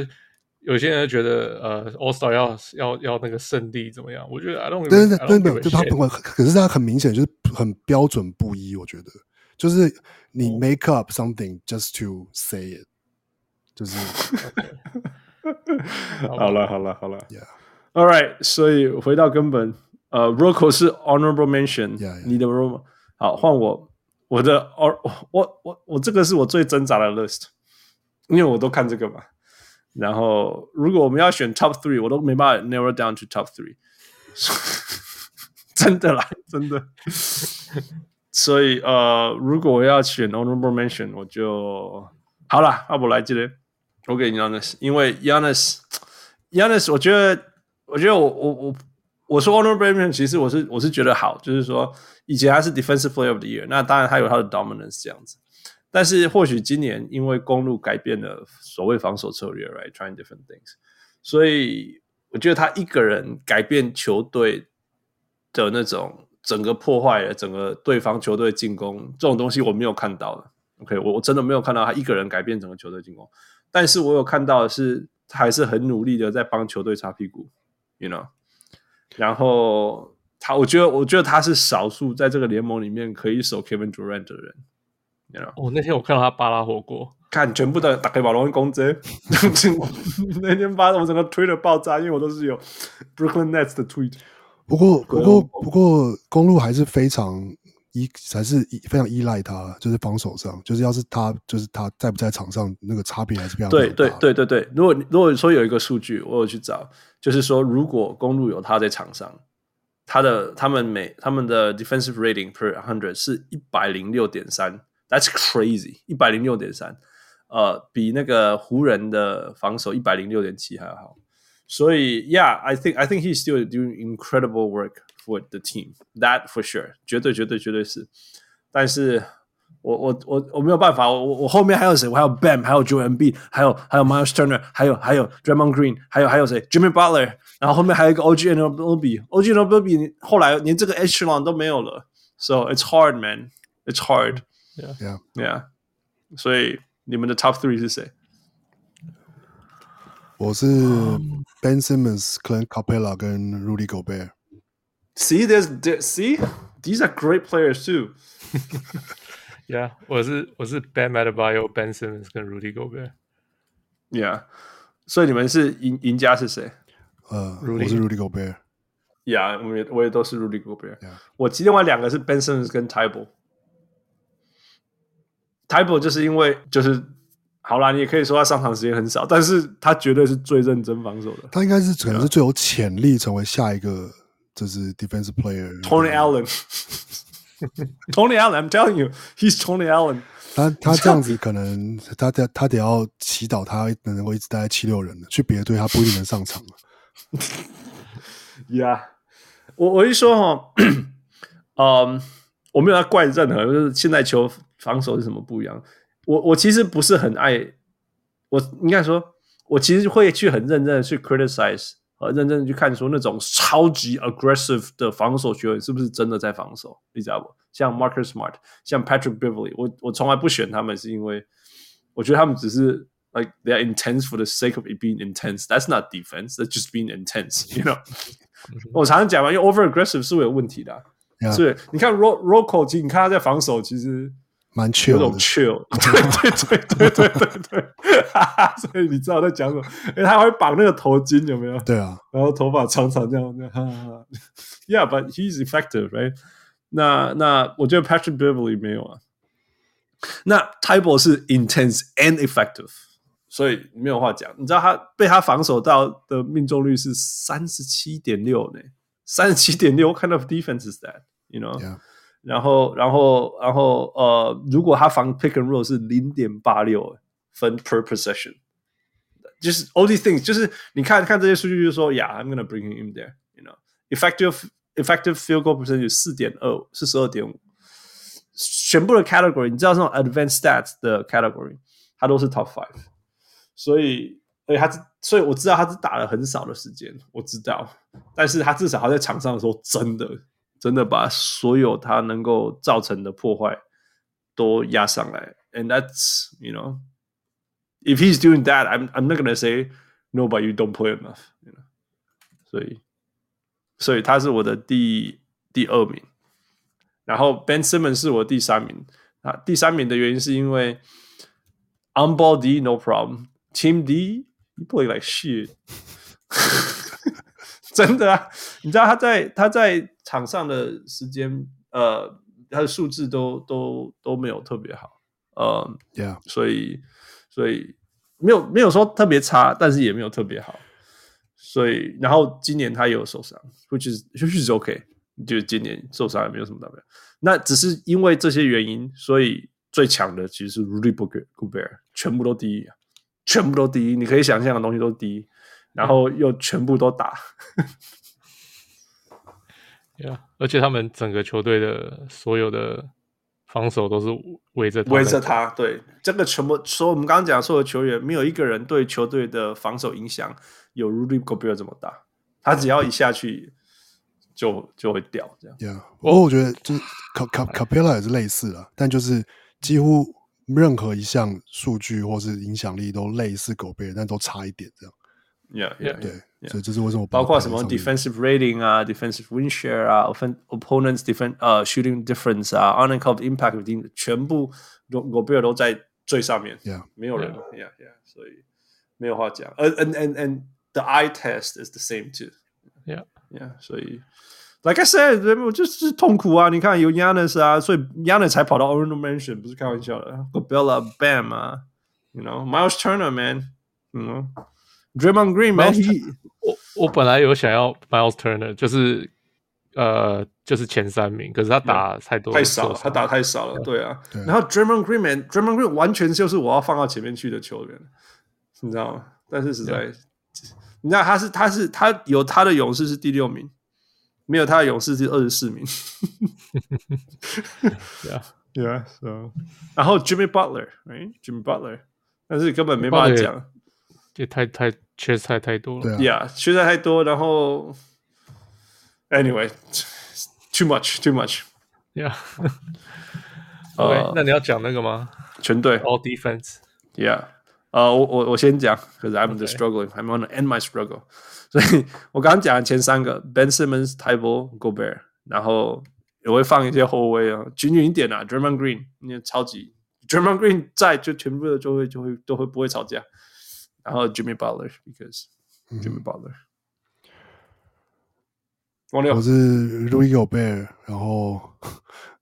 有些人觉得，呃，All Star 要要要那个胜利怎么样？我觉得，I don't，对对对，没有，就他不管，可是他很明显就是很标准不一。我觉得，就是你 make up something just to say it，就是。好了好了好了，Yeah，All right，所以回到根本，呃，Rocco 是 honorable mention，yeah, yeah. 你的 Rocco 好换我，我的哦，我我我这个是我最挣扎的 list，因为我都看这个嘛。然后如果我们要选 top three，我都没办法 narrow down to top three，真的啦，真的。所以呃，如果我要选 honorable mention，我就好了，那我来这里，我给 Giannis，因为 Giannis，Giannis，我觉得，我觉得我我我。我说 honorable mention，其实我是我是觉得好，就是说以前他是 defensive player of the year，那当然他有他的 dominance 这样子，但是或许今年因为公路改变了所谓防守策略，right，trying different things，所以我觉得他一个人改变球队的那种整个破坏了，整个对方球队进攻这种东西我没有看到的，OK，我我真的没有看到他一个人改变整个球队进攻，但是我有看到的是他还是很努力的在帮球队擦屁股，you know。然后他，我觉得，我觉得他是少数在这个联盟里面可以守 Kevin Durant 的人。你知道？哦，那天我看到他巴拉火锅，看全部的打开马龙攻击。那天发我整个 Twitter 爆炸，因为我都是有 Brooklyn Nets 的 tweet。不过，不过，不过，公路还是非常依，还是非常依赖他，就是防守上，就是要是他，就是他在不在场上，那个差别还是非常大。对，对，对，对，对。如果如果说有一个数据，我有去找。就是说，如果公路有他在场上，他的他们每他们的 defensive rating per hundred 是一百零六点三 ，That's crazy，一百零六点三，呃，比那个湖人的防守一百零六点七还要好。所以，Yeah，I think I think he's still doing incredible work for the team，that for sure，绝对绝对绝对是，但是。我我我我没有办法，我我后面还有谁？我还有 Bam，还有 Joel Embiid，还有还有 Miles Turner，还有还有 Draymond Green，还有还有谁？Jimmy Butler，然后后面还有一个 OG Anunoby，OG Anunoby 后来连这个 Echelon 都没有了，So it's hard, man, it's hard. Yeah, yeah, yeah. 所以你们的 Top Three 是谁？我是 Ben Simmons、Clint Capela 跟 Rudy Gobert。See, there's see, these are great players too. Yeah，我是我是 Bam Adebayo、Ben Simmons 跟 Rudy Gobert。Yeah，所以你们是赢赢家是谁？呃，Rudy，我是 Rudy Gobert。Yeah，我也我也都是 Rudy Gobert。Yeah. 我另外两个是 Ben Simmons 跟 Thybulle。 Thybulle 就是因为就是好啦，你也可以说他上场时间很少，但是他绝对是最认真防守的。他应该是可能是最有潜力成为下一个就是 defensive player。Tony Allen。Tony Allen，I'm telling you，he's Tony Allen。他他这样子可能他得他得要祈祷他能够一直待在七六人了，去别的队他不一定能上场了。Yeah，我我一说哈，嗯，我没有要怪任何，就是现在球防守是什么不一样。我我其实不是很爱，我应该说，我其实会去很认真的去 criticize。呃，认真的去看说那种超级 aggressive 的防守球员是不是真的在防守？你知道不？像 Marcus Smart，像 Patrick Beverly，我我从来不选他们，是因为我觉得他们只是 like they are intense for the sake of it being intense. That's not defense. That's just being intense. You know？我常常讲嘛，因为 over aggressive 是会有问题的.所以你看 Rocco，其实你看他在防守，其实。蛮 chill，有种 chill，对对对对对对对，所以你知道在讲什么？哎，他会绑那个头巾，有没有？对啊，然后头发长长这样这样，哈哈。Yeah，but he's effective，right？那那我觉得 Patrick Beverly 没有啊。那 Thybulle 是 intense and effective，所以没有话讲。你知道他被他防守到的命中率是三十七点六呢？三十七点六，What kind of defense is that？You know？、Yeah. 然后，然后，然后，呃，如果他防 pick and roll 是零点八六分 per possession，就是 all these things，就是你看看这些数据，就说，Yeah，I'm gonna bring him there，you know，effective effective field goal percentage 四点二，四十二点五，全部的 category，你知道这种 advanced stats 的 category，他都是 top five，所以，所以他，所以我知道他是打了很少的时间，我知道，但是他至少他在场上的时候真的。真的把所有他能够造成的破坏都压上来，and that's you know if he's doing that, I'm I'm not gonna say no, but you don't play enough, you know. 所以，所以他是我的第第二名，然后 Ben Simmons 是我第三名啊。第三名的原因是因为 On ball D no problem, Team D you play like shit. 真的啊！你知道他在他在场上的时间，呃，他的数字都都都没有特别好，呃，Yeah，所以所以没有没有说特别差，但是也没有特别好，所以然后今年他也有受伤，which is which is OK，就今年受伤也没有什么大不了。那只是因为这些原因，所以最强的其实是 Rudy Gobert，全部都第一，全部都第一，你可以想象的东西都第一。然后又全部都打，对啊，而且他们整个球队的所有的防守都是围着围着他。对，这个全部说我们刚刚讲所有球员，没有一个人对球队的防守影响有 Rudy Gobert 这么大。他只要一下去就就会掉这样。Yeah，我觉得就是卡卡卡佩拉也是类似的，但就是几乎任何一项数据或是影响力都类似 Gobert，但都差一点这样。Yeah, yeah, 对，所以这是为什么包括什么 defensive rating 啊，defensive win share 啊，opponents defense 呃 shooting difference 啊，on and off impact 全部都 Gobert 都在最上面，Yeah，没有人，Yeah, yeah，所以没有话讲。呃，and and and the eye test is the same too，Yeah, yeah，所以，like I said，就是痛苦啊。你看有 Giannis 啊，所以 Giannis 才跑到 honorable mention，不是开玩笑的。Gobert 啊，Bam 啊，you know，Miles Turner man，you know。 Draymond Green 吗？我我本来有想要 Miles Turner，就是呃，就是前三名，可是他打太多，太少了，他打太少了，对啊。然后 Draymond Green 嘛，Draymond Green 完全就是我要放到前面去的球员，你知道吗？但是实在，你知道他是他是他有他的勇士是第六名，没有他的勇士是二十四名。Yeah, yeah, so 然后 Jimmy Butler，right？Jimmy Butler，但是根本没办法讲。也太太缺菜太多了，对啊，缺菜太多，然后，anyway，too much，too much，yeah，呃，那你要讲那个吗？全队，all defense，yeah，呃，我我我先讲，cause I'm the struggling，I'm gonna end my struggle，所以我刚刚讲的前三个，Ben Simmons，Thybulle Gobert，然后也会放一些后卫啊，均匀一点啊，Draymond Green，你超级，Draymond Green 在就全部的就会就会都会不会吵架。然后 Jimmy Butler，because Jimmy Butler，我是 Rudy Gobert，然后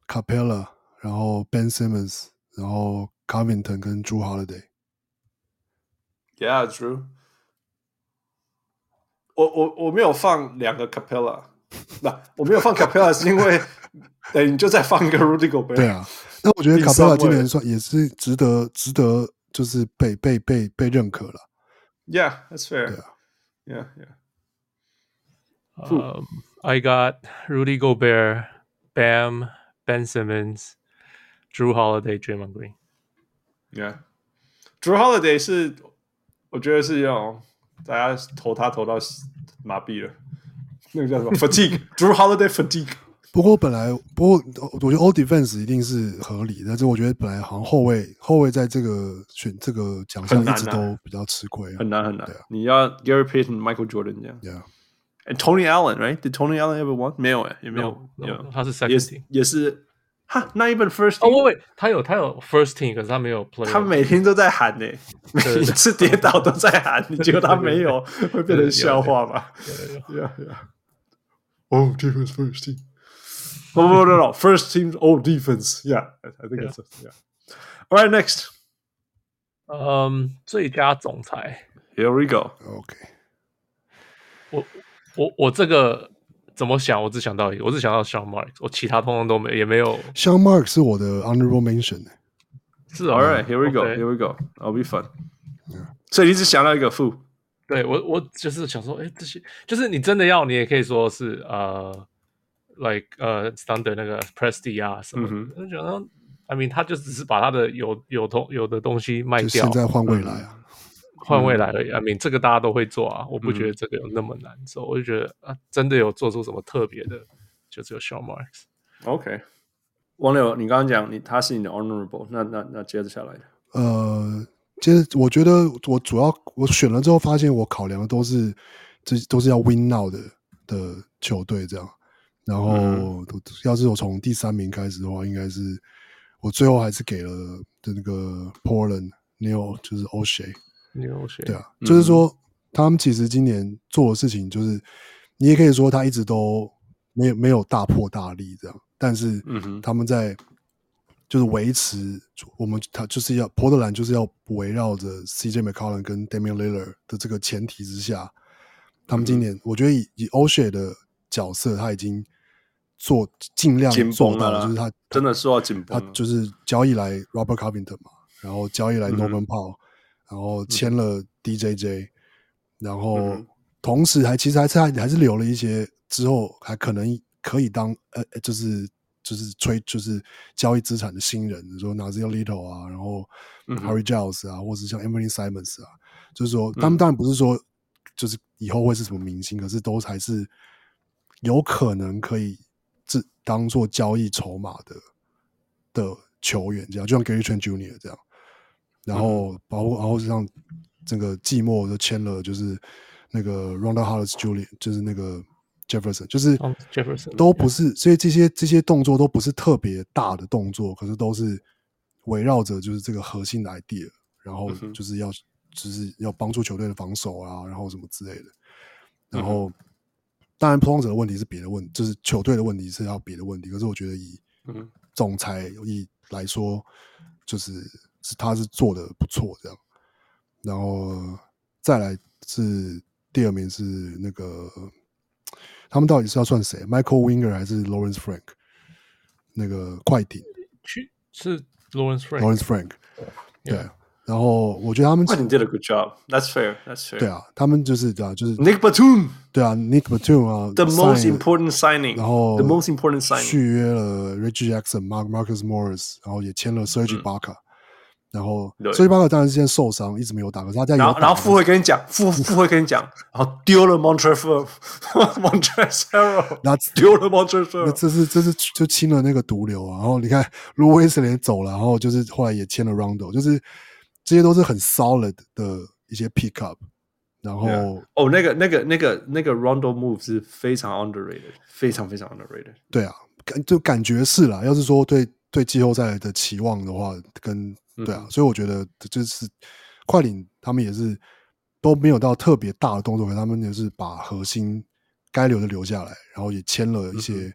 Capella，然后 Ben Simmons，然后 Covington 跟 Drew Holiday。Yeah, Drew。我我我没有放两个 Capella，那我没有放 Capella 是因为，等你就再放一个 Rudy Gobert。对啊，那我觉得 Capela 今年算也是值得值得，就是被被被被认可了。Yeah, that's fair. Yeah, yeah. Um, I got Rudy Gobert, Bam, Ben Simmons, Jrue Holiday, Draymond Green. Yeah, Jrue Holiday 是我觉得是要大家投他投到麻痹了，那个叫什么 fatigue？Jrue Holiday fatigue。 不过本来，不过我觉得 all defense 一定是合理的，但是我觉得本来好像后卫后卫在这个选这个奖项一直都比较吃亏，很难很难。你要 Gary Payton、Michael Jordan 这样，Yeah，and Tony Allen，right？Did Tony Allen ever won？没有哎，也没有，有他是 second team，也是哈，not even first。哦，喂喂，他有他有 first team，可是他没有 play。他每天都在喊呢，每一次跌倒都在喊，你觉得他没有会变成笑话吧？Yeah，yeah，Oh defense first team。No, no, no, no. First team all defense. Yeah, I think it's yeah. All right, next. Um, 最佳总裁。Here we go. OK。我我我这个怎么想？我只想到一个，我只想到 Sean Marks，我其他通通都没也没有。Sean Marks 是我的 honorable mention。是 All right, here we go. Here we go. I'll be fun. 所以你只想到一个负？对我我就是想说，哎，这些就是你真的要，你也可以说是呃。 Like 呃、uh,，Thunder 那个 Presti 啊什么的，我觉得，I mean，他就只是把他的有有东有的东西卖掉，现在换未来啊，换未来而已。I mean，这个大家都会做啊，我不觉得这个有那么难做，我就觉得啊，真的有做出什么特别的，就只有 Sean Marks。OK，王柳，你刚刚讲你他是你的 honorable，那那那接着下来的，呃，接着我觉得我主要我选了之后发现我考量的都是这都是要 win now 的的球队这样。然后，嗯、要是我从第三名开始的话，应该是我最后还是给了的那个 Portland Neil，就是 Olshey，Neil Olshey，对啊，嗯、就是说他们其实今年做的事情，就是你也可以说他一直都没有没有大破大立这样，但是他们在就是维持我们他就是要波特兰就是要围绕着 CJ McCollum 跟 Damian Lillard 的这个前提之下，他们今年、嗯、我觉得以以 Oshae 的角色他已经做尽量做到了，就是他真的说要紧绷，他就是交易来 Robert Covington 嘛，然后交易来 Norman Powell，、嗯、然后签了 DJJ，、嗯、然后同时还其实还是还还是留了一些之后还可能可以当呃就是就是吹就是交易资产的新人，比如说 Nassir Little 啊，然后 Harry Giles 啊，嗯、或者像 Anthony Simons 啊，就是说他们当然不是说就是以后会是什么明星，可是都还是有可能可以。是当做交易筹码的的球员，这样就像 Gary Trent Jr. 这样，然后包括然后像整个季末都签了，就是那个 Rondae Hollis Jr. 就是那个 Jefferson，就是 Jefferson 都不是，所以这些这些动作都不是特别大的动作，可是都是围绕着就是这个核心的 idea，然后就是要就是要帮助球队的防守啊，然后什么之类的，然后。当然，普通者的问题是别的问题，就是球队的问题是要别的问题。可是我觉得以总裁以来说，就是是他是做的不错这样。然后再来是第二名是那个他们到底是要算谁？Michael Winger 还是 Lawrence Frank？那个快艇去是 Lawrence Frank。Lawrence Frank，对。然后我觉得他们 did a good job. That's fair. That's fair. 对啊，他们就是对啊，就是 Nick Batum。对啊，Nick Batum 啊，the most important signing。然后 the most important signing 续约了 Reggie Jackson、Mark Marcus Morris，然后也签了 Serge Ibaka。然后 Serge Ibaka 当然之前受伤，一直没有打，可是他在然后然后副会跟你讲，副副会跟你讲，然后丢了 Montrezl 然后丢了 Montrezl，那这是这是就清了那个毒瘤啊。然后你看 Lou Williams 也走了，然后就是后来也签了 Rondo，就是。这些都是很 solid 的一些 pick up，然后哦，oh, 那个那个那个那个 Rondo move 是非常 underrated，非常非常 underrated。对啊，感就感觉是啦。要是说对对季后赛的期望的话，跟对啊，嗯、所以我觉得就是快艇他们也是都没有到特别大的动作，可他们也是把核心该留的留下来，然后也签了一些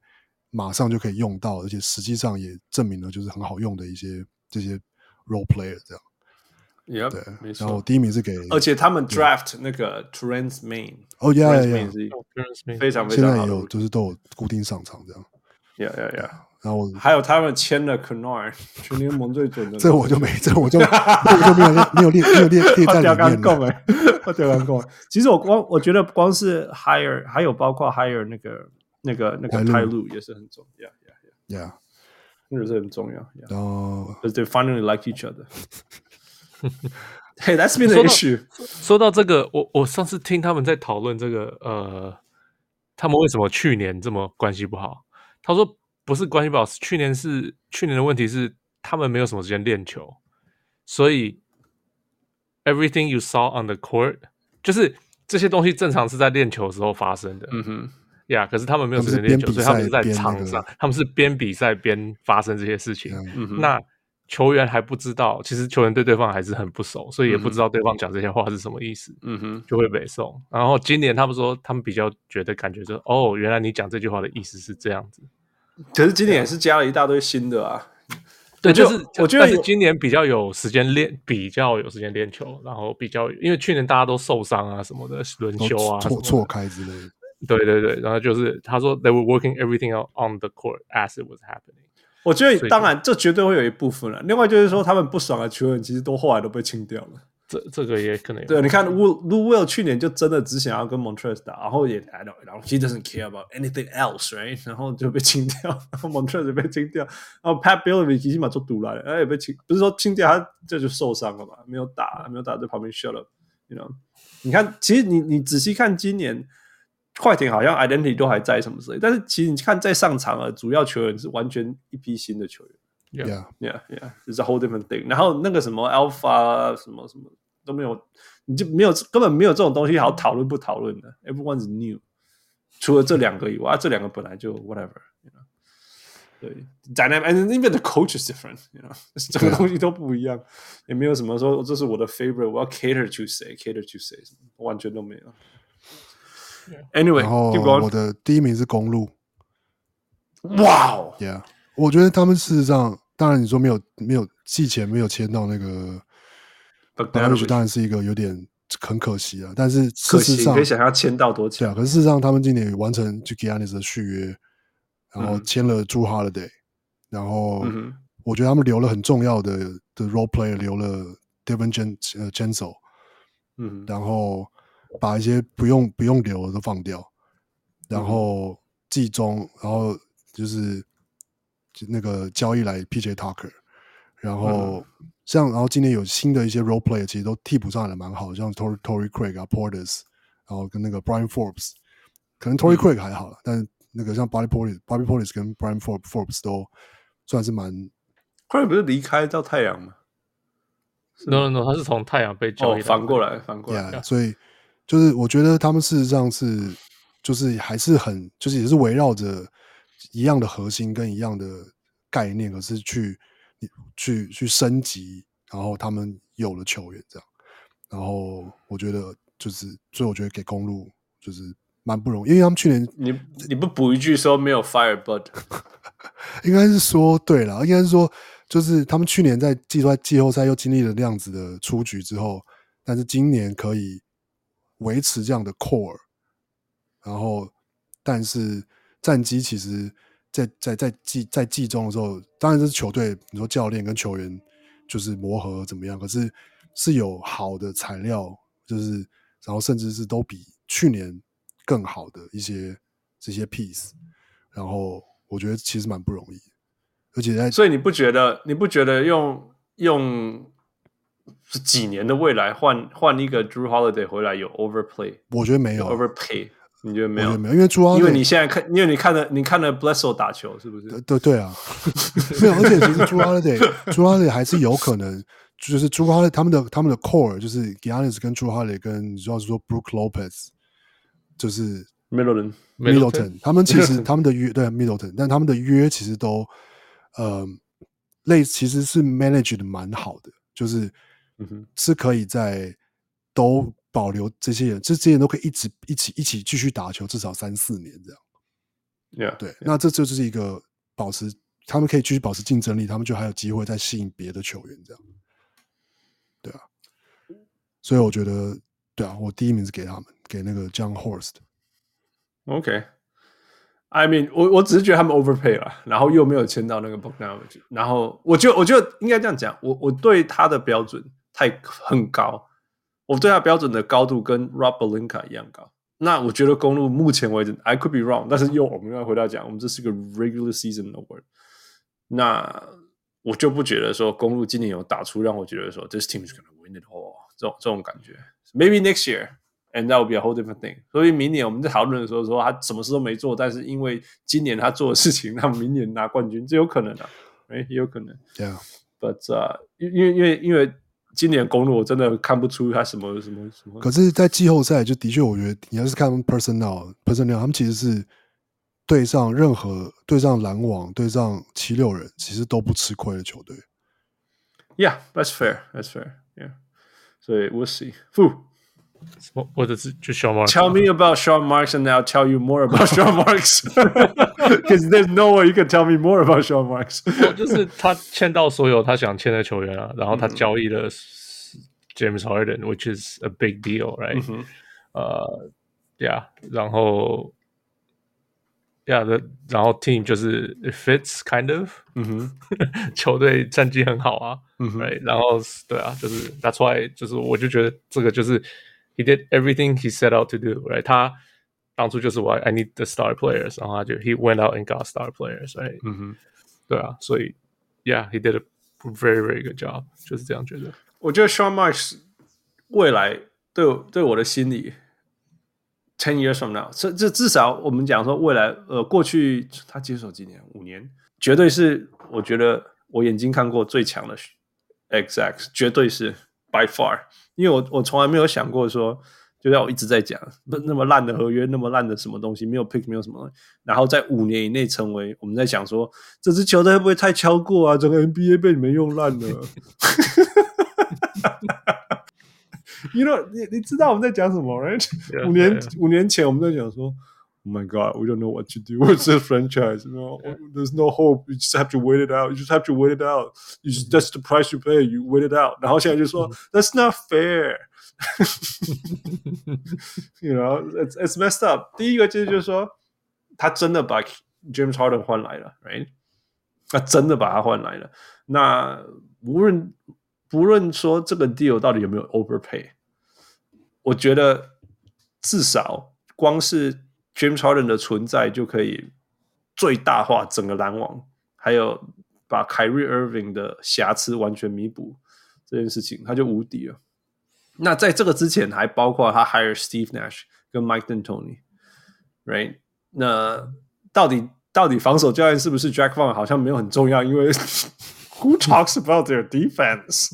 马上就可以用到，嗯、而且实际上也证明了就是很好用的一些这些 role player 这样。Yep, 对，没错。然后第一名是给，而且他们 draft 那个 Terance Mann，哦，yeah yeah yeah，非常非常现在也有就是都有固定上场这样，yeah yeah yeah。然后还有他们签了 Kennard，全联盟最准的。这我就没，这我就 我就没有练，没有列，没有列列在里面了。我掉刚够。其实我光我觉得光是 hire，还有包括 hire 那个那个那个 Ty Lue 也是很重要，yeah yeah yeah，那个是很重要。然后，because they finally like each other。Hey, that's been the issue. 说到这个，我我上次听他们在讨论这个，呃，他们为什么去年这么关系不好？他说不是关系不好，是去年是去年的问题是他们没有什么时间练球，所以 everything you saw on the court 就是这些东西正常是在练球的时候发生的。嗯哼，呀，可是他们没有时间练球，所以他们是在场上，他们是边比赛边发生这些事情。嗯哼，那。球员还不知道，其实球员对对方还是很不熟，所以也不知道对方讲这些话是什么意思。嗯哼，就会被送。然后今年他们说，他们比较觉得感觉就是，哦，原来你讲这句话的意思是这样子。可是今年也是加了一大堆新的啊。对，就是我觉得是今年比较有时间练，比较有时间练球，然后比较因为去年大家都受伤啊什么的，轮休啊，错错开之类的。对对对，然后就是他说，they were working everything out on the court as it was happening。我觉得当然，这绝对会有一部分了。另外就是说，他们不爽的球员其实都后来都被清掉了。这这个也可能对。你看，Lou Will 去年就真的只想要跟 Montrezl 打，然后也 I don't know he doesn't care about anything else，right？然后就被清掉，然后 Montrezl 被清掉，然后 Pat Beverley 起码做堵来了，哎也被清，不是说清掉他这就受伤了嘛？没有打，没有打在旁边 shut up，you know？你看，其实你你仔细看今年。快艇好像 identity 都还在什么之类，但是其实你看在上场啊主要球员是完全一批新的球员。Yeah, yeah, yeah. It's a whole different thing. 然后那个什么 Alpha 什么什么都没有，你就没有根本没有这种东西好讨论不讨论的。Everyone's new，除了这两个以外，啊、这两个本来就 whatever。You know? 对，dynamic，and even the coach is different。You know? 整个东西都不一样，也没有什么说这是我的 favorite，我要 cater to 谁，cater to 谁，完全都没有。Anyway，然后我的第一名是公路。哇哦，Yeah，我觉得他们事实上，当然你说没有没有季前没有签到那个 Bogdanovic 当然是一个有点很可惜啊。但是事实上，可以想要签到多久？对啊，可是事实上他们今年完成 Giannis 的续约，然后签了 Jrue Holiday，然后我觉得他们留了很重要的的 role player，留了 DiVincenzo 呃 Gensel 嗯，然后把一些不用不用留的都放掉，然后季中，然后就是那个交易来 PJ Tucker，然后像然后今年有新的一些 role player，其实都替补上来的蛮好，像 Torrey Torrey Craig 啊 Porters，然后跟那个 Brian Forbes，可能 Torrey Craig 还好了，但那个像 Bobby Portis Bobby Portis 跟 Brian Forbes Forbes 都算是蛮。Craig 不是离开到太阳吗？No, no, no，他是从太阳被交易反过来，反过来。Yeah, 所以就是我觉得他们事实上是，就是还是很，就是也是围绕着一样的核心跟一样的概念，可是去去去升级，然后他们有了球员这样。然后我觉得就是，所以我觉得给公路就是蛮不容易，因为他们去年你你不补一句说没有 Firebird，应该是说对了，应该是说。就是他们去年在季赛季后赛又经历了那样子的出局之后，但是今年可以维持这样的 core，然后但是战绩其实在，在在在季在季中的时候，当然是球队你说教练跟球员就是磨合怎么样，可是是有好的材料，就是然后甚至是都比去年更好的一些这些 piece，然后我觉得其实蛮不容易。而且在，所以你不觉得？你不觉得用用几年的未来换换一个 Jrue Holiday 回来有 overplay？我觉得没有 overpay，你觉得没有？没有，因为 Jrue Holiday，因为你现在看，因为你看了你看了 Bledsoe 打球，是不是？对对啊，没有。而且其实 Jrue Holiday，Jrue Holiday 还是有可能，就是 Jrue Holiday 他们的他们的 core 就是 Giannis 跟 Jrue Holiday 跟主要是说 Brook Lopez，就是 Middleton Middleton，他们其实他们的约对 Middleton，但他们的约其实都。呃，类其实是 manage 的蛮好的，就是，嗯哼，是可以在都保留这些人，这些人都可以一直一起一起继续打球，至少三四年这样。Yeah, 对，yeah. 那这这就是一个保持，他们可以继续保持竞争力，他们就还有机会再吸引别的球员这样。对啊，所以我觉得，对啊，我第一名是给他们，给那个 John Horst。OK。I mean，我我只是觉得他们 overpay 了，然后又没有签到那个 Bogdanovic，然后我就我觉得应该这样讲，我我对他的标准太很高，我对他标准的高度跟 Rob Belinka 一样高。那我觉得公路目前为止，I could be wrong，但是又我们要回到讲，我们这是个 regular season award，那我就不觉得说公路今年有打出让我觉得说 this team is gonna win it all 这种这种感觉。Maybe next year。And that will be a whole different thing。所以明年我们在讨论的时候说他什么事都没做，但是因为今年他做的事情让明年拿冠军，这有可能啊，哎，也有可能。Yeah. But 啊，因因为因为因为今年公路我真的看不出他什么什么什么。可是，在季后赛就的确，我觉得你要是看 personnel personnel，他们其实是对上任何对上篮网、对上七六人，其实都不吃亏的球队。Yeah, that's fair. That's fair. Yeah. 所以 we'll see. 负。或者是就 Sean Marks。Tell me about Sean Marks and I'll tell you more about Sean Marks. Because there's no way you can tell me more about Sean Marks. 就是他签到所有他想签的球员啊，然后他交易了 James Harden，which is a big deal, right？呃，Yeah，然后 Yeah，然后 Team 就是 it fits kind of，嗯哼，球队战绩很好啊，嗯哼，然后对啊，就是 That's why，就是我就觉得这个就是。 He did everything he set out to do, right？他当初就是我，I need the star players，然后他就 he went out and got star players，right？嗯哼，对啊，所以 yeah，he did a very very good job，就是这样觉得。我觉得 Sean Marks 未来对我对我的心里，ten years from now，这这至少我们讲说未来，呃，过去他接手几年？五年，绝对是我觉得我眼睛看过最强的 execs，绝对是 By far。因为我我从来没有想过说，就像我一直在讲，那那么烂的合约，那么烂的什么东西，没有 pick，没有什么东西，然后在五年以内成为我们在想说，这支球队会不会太超过啊？整个 NBA 被你们用烂了。You know，你你知道我们在讲什么？Right？五年五年前我们在讲说 ，Oh my God，we don't know what to do with this franchise。No, there's no hope. You just have to wait it out. You just have to wait it out. You just that's the price you pay. You wait it out。然后现在就说，That's not fair。You know, it's it's messed up。第一个就是就是说，他真的把 James Harden 换来了，Right？他真的把他换来了。那无论不论说这个 deal 到底有没有 overpay，我觉得至少光是 James Harden 的存在就可以最大化整个篮网，还有把 Kyrie Irving 的瑕疵完全弥补这件事情，他就无敌了。那在这个之前，还包括他 hire Steve Nash 跟 Mike D'Antoni，right？那到底到底防守教练是不是 Jack Van？好像没有很重要，因为。Who talks about their defense？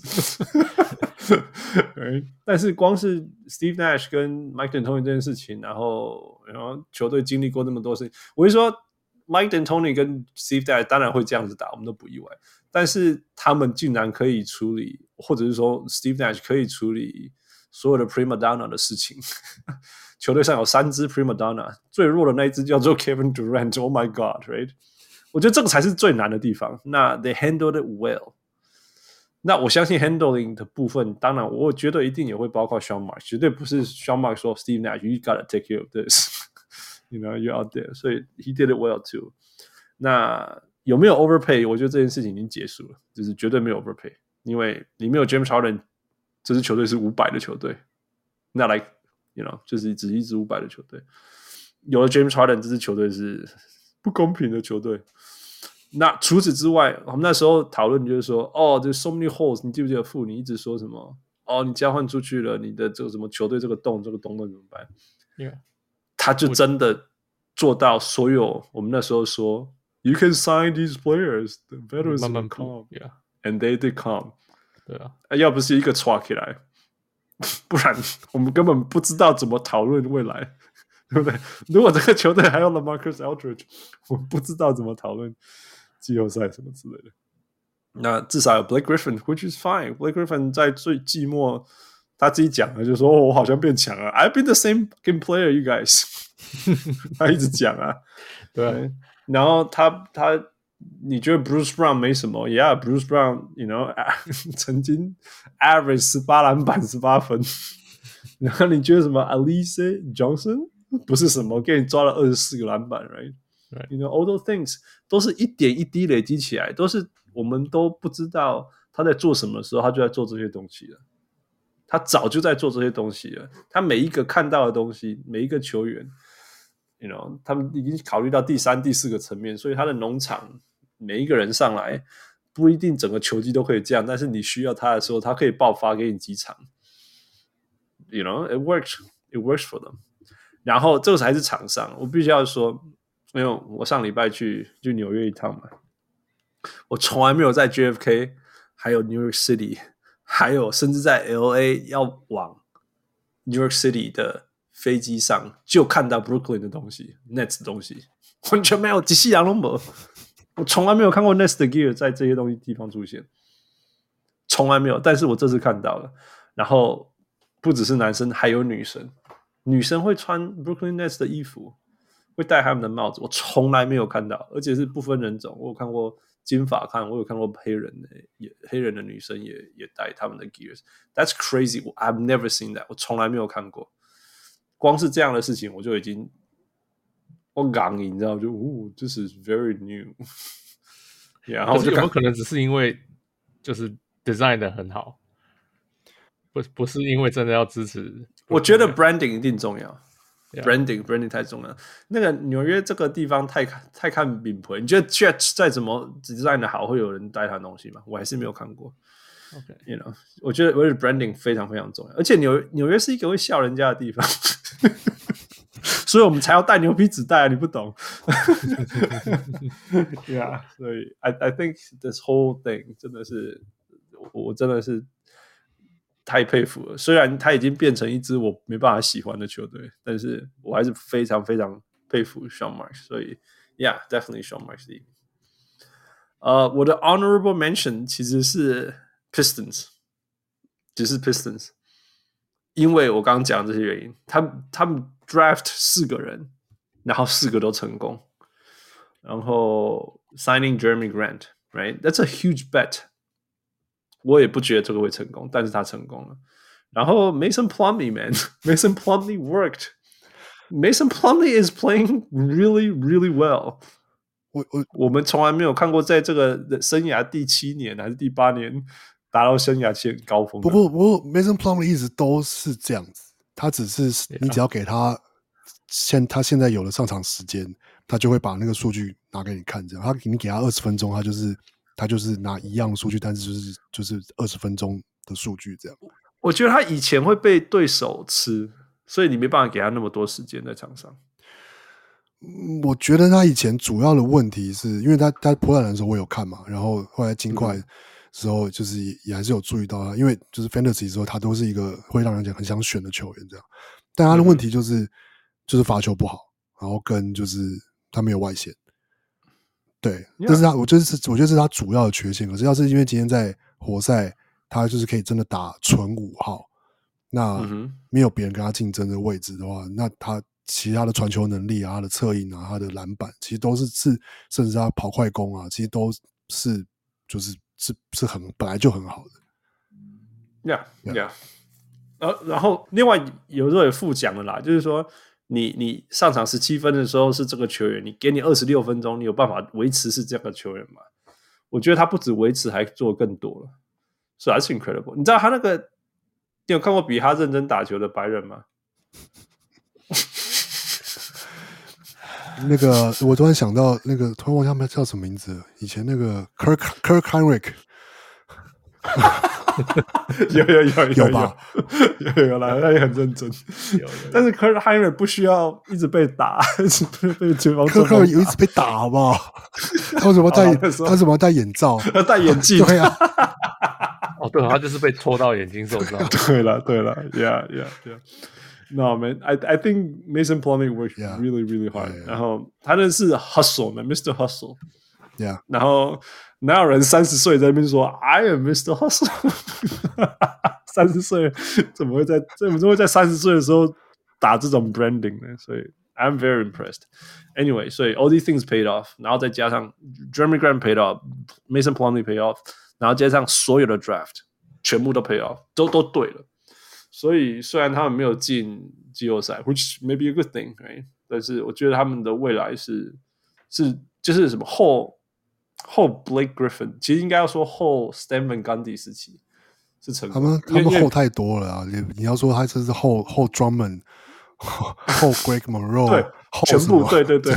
但是光是 Steve Nash 跟 Mike D'Antoni 这件事情，然后然后球队经历过那么多事情，我就说 Mike D'Antoni 跟 Steve Nash 当然会这样子打，我们都不意外。但是他们竟然可以处理，或者是说 Steve Nash 可以处理所有的 Prima Donna 的事情。球队上有三支 Prima Donna，最弱的那一支叫做 Kevin Durant。Oh my God，right？我觉得这个才是最难的地方。那 they handled it well。那我相信 handling 的部分，当然我觉得一定也会包括 Sean Mark，绝对不是 Sean Mark 说 Steve Nash，you gotta take care of this，you know you out there。所以 he did it well too。那有没有 overpay？我觉得这件事情已经结束了，就是绝对没有 overpay，因为里面有 James Harden，这支球队是五百的球队。那来，you know，就是只是一支五百的球队。有了 James Harden，这支球队是不公平的球队。那除此之外，我们那时候讨论就是说，哦，这 so many holes，你记不记得傅？你一直说什么？哦，你交换出去了，你的这个什么球队这个洞，这个洞洞怎么办？Yeah. 他就真的做到所有我们那时候说，You can sign these players，the veterans 慢慢 come，yeah，and they did come。对啊，要不是一个抓起来，不然我们根本不知道怎么讨论未来，对不对？如果这个球队还有 LaMarcus Aldridge，我不知道怎么讨论。季后赛什么之类的，那至少有 Blake Griffin，which is fine。Blake Griffin 在最寂寞，他自己讲的，就说、哦、我好像变强了。I've been the same game player, you guys。他一直讲啊，对。然后他他，你觉得 Bruce Brown 没什么？Yeah，Bruce Brown，you know，曾经 average 十八篮板、十八分。然后你觉得什么？Alice Johnson 不是什么，给你抓了二十四个篮板，right？You know, all those things 都是一点一滴累积起来，都是我们都不知道他在做什么时候，他就在做这些东西了。他早就在做这些东西了。他每一个看到的东西，每一个球员，You know，他们已经考虑到第三、第四个层面，所以他的农场每一个人上来不一定整个球季都可以这样，但是你需要他的时候，他可以爆发给你几场。You know, it works, it works for them。然后这个才是场上，我必须要说。没有，我上礼拜去去纽约一趟嘛，我从来没有在 JFK，还有 New York City，还有甚至在 LA 要往 New York City 的飞机上就看到 Brooklyn 的东西，Net 的东西，完全没有，几夕阳都没有，我从来没有看过 Net 的 gear 在这些东西地方出现，从来没有，但是我这次看到了，然后不只是男生，还有女生，女生会穿 Brooklyn Net 的衣服。会戴他们的帽子，我从来没有看到，而且是不分人种。我有看过金发，看我有看过黑人的，也黑人的女生也也戴他们的 gears。That's crazy. I've never seen that. 我从来没有看过。光是这样的事情，我就已经我刚，你知道，就哦，这是 very new。然后有没有可能只是因为就是 design 的很好，不不是因为真的要支持？我觉得 branding 一定重要。Yeah. Branding branding 太重要。那个纽约这个地方太看太看名牌。你觉得 Jets 再怎么 design 的好，会有人带他东西吗？我还是没有看过。OK，you know，我觉得我觉得 branding 非常非常重要。而且纽纽约是一个会笑人家的地方，所以我们才要带牛皮纸袋啊！你不懂。Yeah，所以 I I think this whole thing 真的是我我真的是。太佩服了，虽然他已经变成一支我没办法喜欢的球队，但是我还是非常非常佩服 Sean Marks。所以，Yeah，definitely Sean Marks。呃，我的 honorable mention 其实是 Pistons，只是 Pistons。因为我刚刚讲这些原因，他他们 draft 四个人，然后四个都成功，然后 signing Jeremy Grant，right？That's a huge bet。我也不觉得这个会成功，但是他成功了。然后 Mason Plumley man，Mason Plumley worked。Mason Plumley is playing really really well。我我我们从来没有看过，在这个生涯第七年还是第八年达到生涯期高峰。不过不过，Mason Plumley 一直都是这样子，他只是你只要给他现他现在有了上场时间，他就会把那个数据拿给你看。这样，他你给他二十分钟，他就是他就是拿一样数据，但是就是就是二十分钟的数据这样。我觉得他以前会被对手吃，所以你没办法给他那么多时间在场上。我觉得他以前主要的问题是因为他他破烂的时候我有看嘛，然后后来金块时候就是也也还是有注意到他，因为就是 Fantasy 的时候他都是一个会让人家很想选的球员这样，但他的问题就是、嗯、就是罚球不好，然后跟就是他没有外线，对，这是他我觉得是我觉得是他主要的缺陷。可是要是因为今天在活塞，他就是可以真的打纯五号，那没有别人跟他竞争的位置的话，那他。其他的传球能力啊，他的策应啊，他的篮板，其实都是是，甚至他跑快攻啊，其实都是就是是是很本来就很好的。Yeah, yeah. 然后然后另外有时候也附讲了啦，就是说你你上场十七分的时候是这个球员，你给你二十六分钟，你有办法维持是这样的球员吗？我觉得他不止维持，还做更多了，所以还是 incredible。你知道他那个，你有看过比他认真打球的白人吗？那个，我突然想到，那个突然忘记他们叫什么名字。以前那个 Kirk Kirk Hinrich，有有有有有吧？有有啦，他也很认真。但是 Kurt Hinrich 不需要一直被打，一直被被对方。Kirk Hinrich 有一直被打，好不好？他为什么戴？他为什么戴眼罩？他戴眼镜？对啊。哦，对，他就是被戳到眼睛受伤。对了，对了，Yeah Yeah Yeah。No man, I I think Mason Plumlee worked really really hard. Yeah, yeah. 然后他那是 hustle 嘛，Mr. Hustle。Yeah。然后哪有人三十岁在那边说 I am Mr. Hustle？三十岁怎么会在怎么会在三十岁的时候打这种 branding 呢？所以 I'm very impressed. Anyway，所以 all these things paid off，然后再加上 Jeremy Grant paid off，Mason Plumlee paid off，然后加上所有的 draft 全部都 paid off，都都对了。所以虽然他们没有进季后赛，which may be a good thing，right? 但是我觉得他们的未来是是就是什么后后 Blake Griffin，其实应该要说后 Stephen Gundy 时期是成功。他们他们后太多了啊！你你要说他这是后后 Drummond 后 Greg Monroe，对，全部对对对，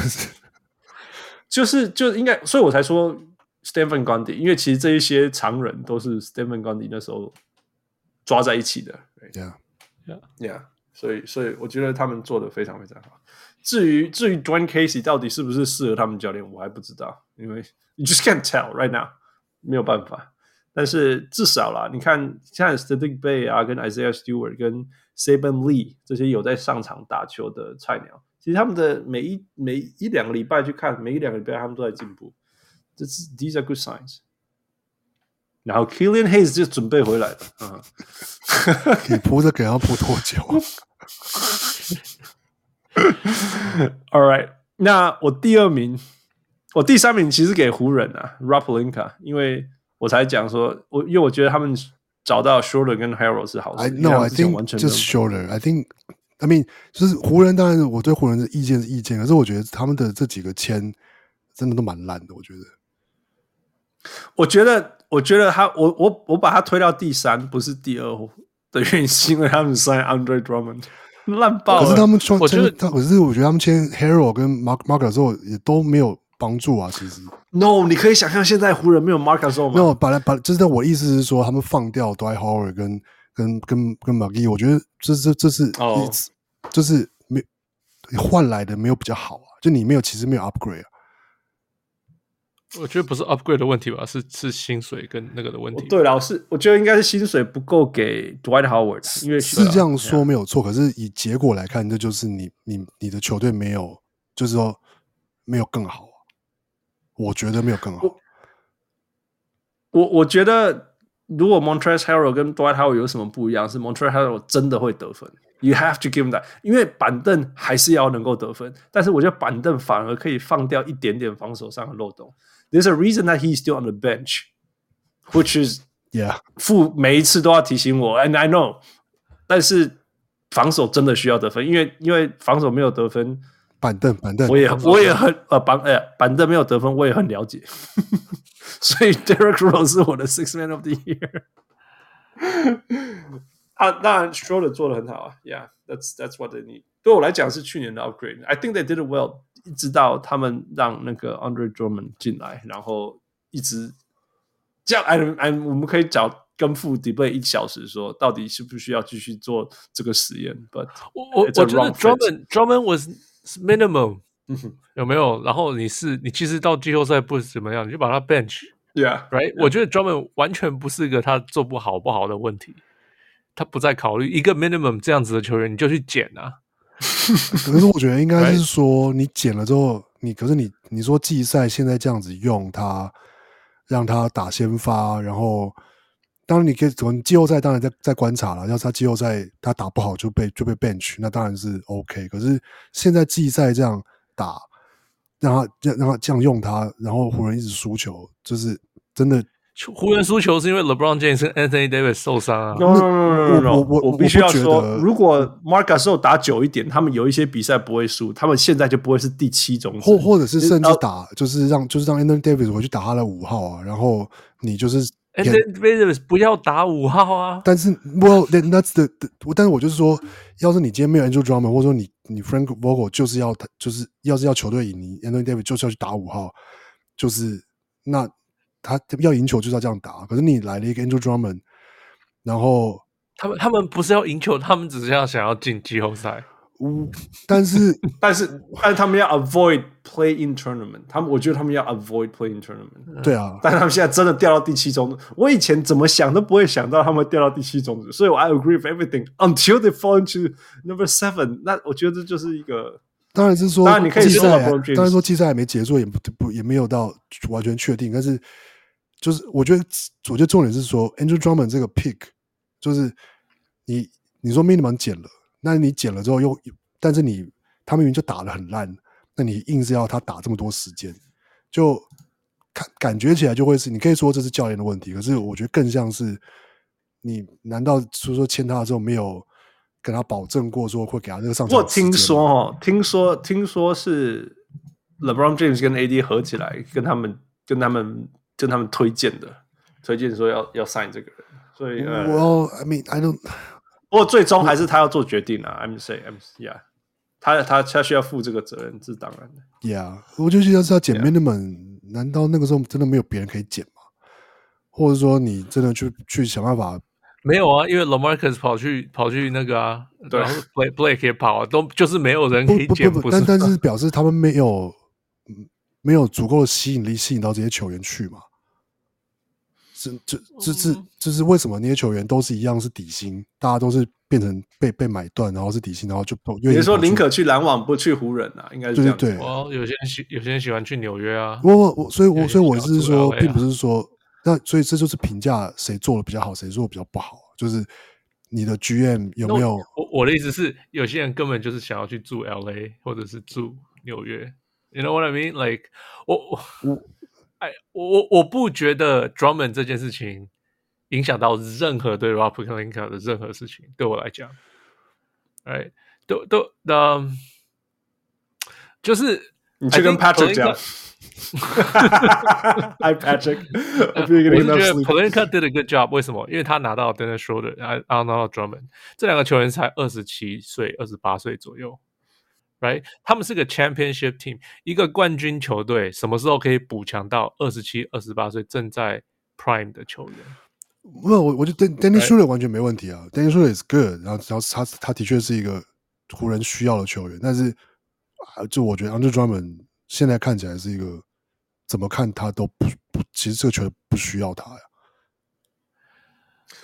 就是就应该，所以我才说 Stephen Gundy，因为其实这一些常人都是 Stephen Gundy 那时候抓在一起的。Yeah, yeah, yeah. 所以，所以我觉得他们做的非常非常好。至于至于 Dwane Casey 到底是不是适合他们教练，我还不知道，因为 you just can't tell right now，没有办法。但是至少啦，你看像 Saddiq Bey 啊，跟 Isaiah Stewart、跟 Saban Lee 这些有在上场打球的菜鸟，其实他们的每一每一两个礼拜去看，每一两个礼拜他们都在进步。这是 These are good signs。然后 Killian Hayes 就准备回来了，嗯，你铺着给他铺多久？All right，那我第二名，我第三名其实给湖人啊，Rob Pelinka，因为我才讲说，我因为我觉得他们找到 Schroeder 跟 Harrell 是好的。No，I think just Schroeder。I think，I mean，就是湖人，当然我对湖人的意见是意见，可是我觉得他们的这几个签真的都蛮烂的，我觉得。我觉得。我觉得他，我我我把他推到第三，不是第二的原因，是因为他们签 Andre Drummond 烂爆了。可是他们签，我觉得他，可是我觉得他们签 Harrell 跟 Mark Mark 之后也都没有帮助啊。其实，No，你可以想象现在湖人没有 Marc Gasol 吗？No，本来本就是我意思是说，他们放掉 Dwight Howard 跟跟跟跟 McGee，我觉得这这这是哦，oh. 就是没换来的没有比较好啊，就你没有其实没有 upgrade 啊。我觉得不是 upgrade 的问题吧，是是薪水跟那个的问题。对了，是我觉得应该是薪水不够给 Dwight Howard，因为是这样说没有错。可是以结果来看，这就是你你你的球队没有，就是说没有更好。我觉得没有更好。我我，觉得如果 Montrezl Harrell 跟 Dwight Howard 有什么不一样，是 Montrezl Harrell 真的会得分。You have to give him that，因为板凳还是要能够得分，但是我觉得板凳反而可以放掉一点点防守上的漏洞。There's a reason that he's still on the bench, which is yeah，负每一次都要提醒我，and I know，但是防守真的需要得分，因为因为防守没有得分，板凳板凳，我也我也很呃板呃板凳没有得分，我也很了解，所以 Derrick Rose 是我的 Six Man of the Year。啊，当然 Schroeder 做的很好啊，Yeah，that's that's what they need。对我来讲是去年的 upgrade。I think they did it well，一直到他们让那个 Andre Drummond 进来，然后一直这样。I I 我们可以找跟副 debate 一小时，说到底需不需要继续做这个实验？But 我我我觉得 Drummond Drummond was minimum，有没有？然后你是你其实到季后赛不怎么样，你就把他 bench，Yeah，right？我觉得 Drummond 完全不是一个他做不好不好的问题。他不再考虑一个 minimum 这样子的球员，你就去捡啊。可是我觉得应该是说，你捡了之后，你可是你你说季赛现在这样子用他，让他打先发，然后当然你可以从季后赛当然在在观察了，要是他季后赛他打不好就被就被 bench，那当然是 OK。可是现在季赛这样打，让他让让他这样用他，然后湖人一直输球，就是真的。湖人输球是因为 LeBron James 跟 Anthony Davis 受伤啊。No no no no no，我我我必须要说，如果 Marc Gasol 打久一点，他们有一些比赛不会输，他们现在就不会是第七种。或或者是甚至打，就是让就是让 Anthony Davis 回去打他的五号啊，然后你就是 Davis 不要打五号啊。但是 Well that's the，但是我就是说，要是你今天没有 Andrew Drummond，或者说你你 Frank Vogel 就是要他就是要是要球队赢，你 Anthony Davis 就是要去打五号，就是那。他要赢球就是要这样打，可是你来了一个 Andrew Drummond，然后他们他们不是要赢球，他们只是要想要进季后赛。嗯，但是但是但是他们要 avoid play in tournament，他们我觉得他们要 avoid play in tournament。对啊，但他们现在真的掉到第七种，我以前怎么想都不会想到他们会掉到第七种，所以我 I agree with everything until they fall into number seven。那我觉得这就是一个。当然是说，当然你可以说，当然说季赛还没结束，也不不也没有到完全确定，但是。就是我觉得，我觉得重点是说，Andrew Drummond 这个 pick，就是你你说 minimum 减了，那你剪了之后又，但是你他明明就打的很烂，那你硬是要他打这么多时间，就看感觉起来就会是，你可以说这是教练的问题，可是我觉得更像是你难道说说签他之后没有跟他保证过说会给他那个上场？我听说哦，听说听说是 LeBron James 跟 AD 合起来跟他们跟他们。跟他们推荐的，推荐说要要 sign 这个人，所以呃，Well, I mean, I don't。不过最终还是他要做决定啊。I'm saying, I'm yeah，他他他需要负这个责任，是当然的。Yeah，我就觉得是要捡 minimum，难道那个时候真的没有别人可以捡吗？或者说你真的去去想办法？没有啊，因为 LaMarcus 跑去跑去那个啊，对然后 Blake Blake 也跑，都就是没有人可以捡。不不不，但但是表示他们没有没有足够的吸引力吸引到这些球员去嘛？这这这是这是为什么那些球员都是一样是底薪，大家都是变成被被买断，然后是底薪，然后就比如说宁可去篮网不去湖人啊，应该是这样。对对对，哦，有些人喜有些人喜欢去纽约啊。我我所以我所以我是说，并不是说那所以这就是评价谁做的比较好，谁做的比较不好，就是你的 GM 有没有？我我的意思是，有些人根本就是想要去住 LA 或者是住纽约，You know what I mean? Like 我我我。哎，我我我不觉得 Drummond 这件事情影响到任何对 Rob Pelinka 的任何事情。对我来讲，哎，都都的，就是你去跟 Patrick 讲，Hi Patrick，我觉得 Pelinka did a good job。为什么？因为他拿到 Dennis Schroeder，然后拿到 Drummond，这两个球员才二十七岁、二十八岁左右。Right，他们是个 championship team，一个冠军球队，什么时候可以补强到二十七、二十八岁正在 prime 的球员？没有，我我觉得 Dennis Schroeder 完全没问题啊，Dennis Schroeder is good，然后然后他他的确是一个湖人需要的球员，但是啊，就我觉得 Andre Drummond 现在看起来是一个怎么看他都不不，其实这个球队不需要他呀。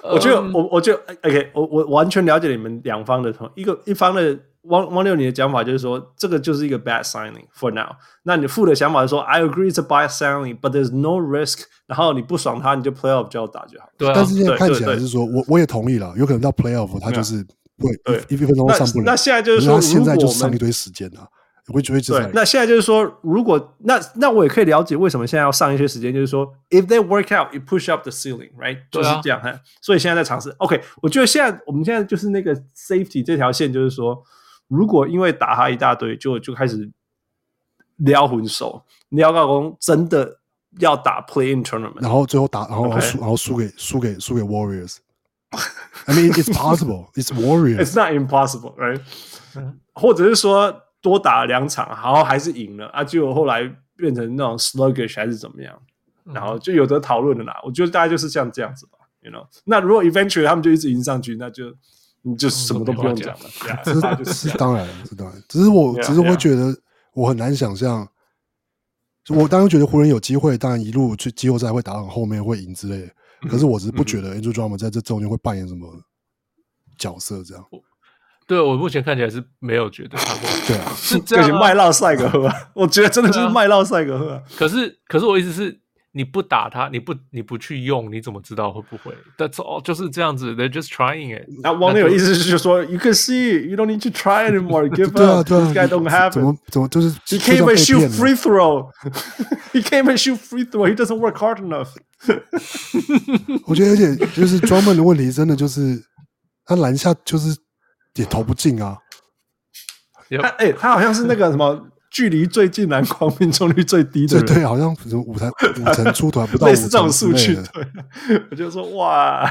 我觉得我我觉得 OK，我我完全了解你们两方的同一个一方的。汪汪六，你的讲法就是说，这个就是一个 bad signing for now。那你负的想法是说，I agree it's a bad signing，but there's no risk。然后你不爽他，你就 play off 就要打就好。对、啊，但是现在看起来是说我我也同意了，有可能到 play off 他就是会一一分钟上不了。那现在就是说，现在就上一堆时间了。会觉得对，那现在就是说，如果那那我也可以了解为什么现在要上一些时间，就是说，if they work out, you push up the ceiling，right？就是这样哈。所以现在在尝试。OK，我觉得现在我们现在就是那个 safety 这条线，就是说，如果因为打他一大堆，就就开始撩魂手，撩到公真的要打 play-in tournament，然后最后打，然后输，okay. 然后输给输给输给 Warriors。I mean, it's possible. It's Warriors. It's not impossible, right？或者是说。多打了两场，然后还是赢了啊！结果后来变成那种 sluggish 还是怎么样，然后就有得讨论的啦。我觉得大概就是像这样子吧，you know。那如果 eventually 他们就一直赢上去，那就你就什么都不用讲了。是是当然，是当然。只是我只是会觉得我很难想象，我当然觉得湖人有机会，当然一路去季后赛会打到后面会赢之类的。可是我只是不觉得 Andrew Drummond 在这中间会扮演什么角色这样。对，我目前看起来是没有觉得他会。对啊，是这样。麦烙赛格赫，我觉得真的就是麦烙赛格赫。可是，可是我意思是，你不打他，你不你不去用，你怎么知道会不会？That's all，就是这样子。They're just trying it。那网友意思是说，You can see, you don't need to try anymore. Give up. This guy don't have it. 怎么怎么就是 He can't even shoot free throw. He can't even shoot free throw. He doesn't work hard enough. 我觉得有点就是 Drummond 的问题，真的就是他篮下就是。也投不进啊！他哎、欸，他好像是那个什么距离最近篮筐命中率最低的人，对对，好像什么五成五成出头不到五成，类似这种数据。对，我就说哇，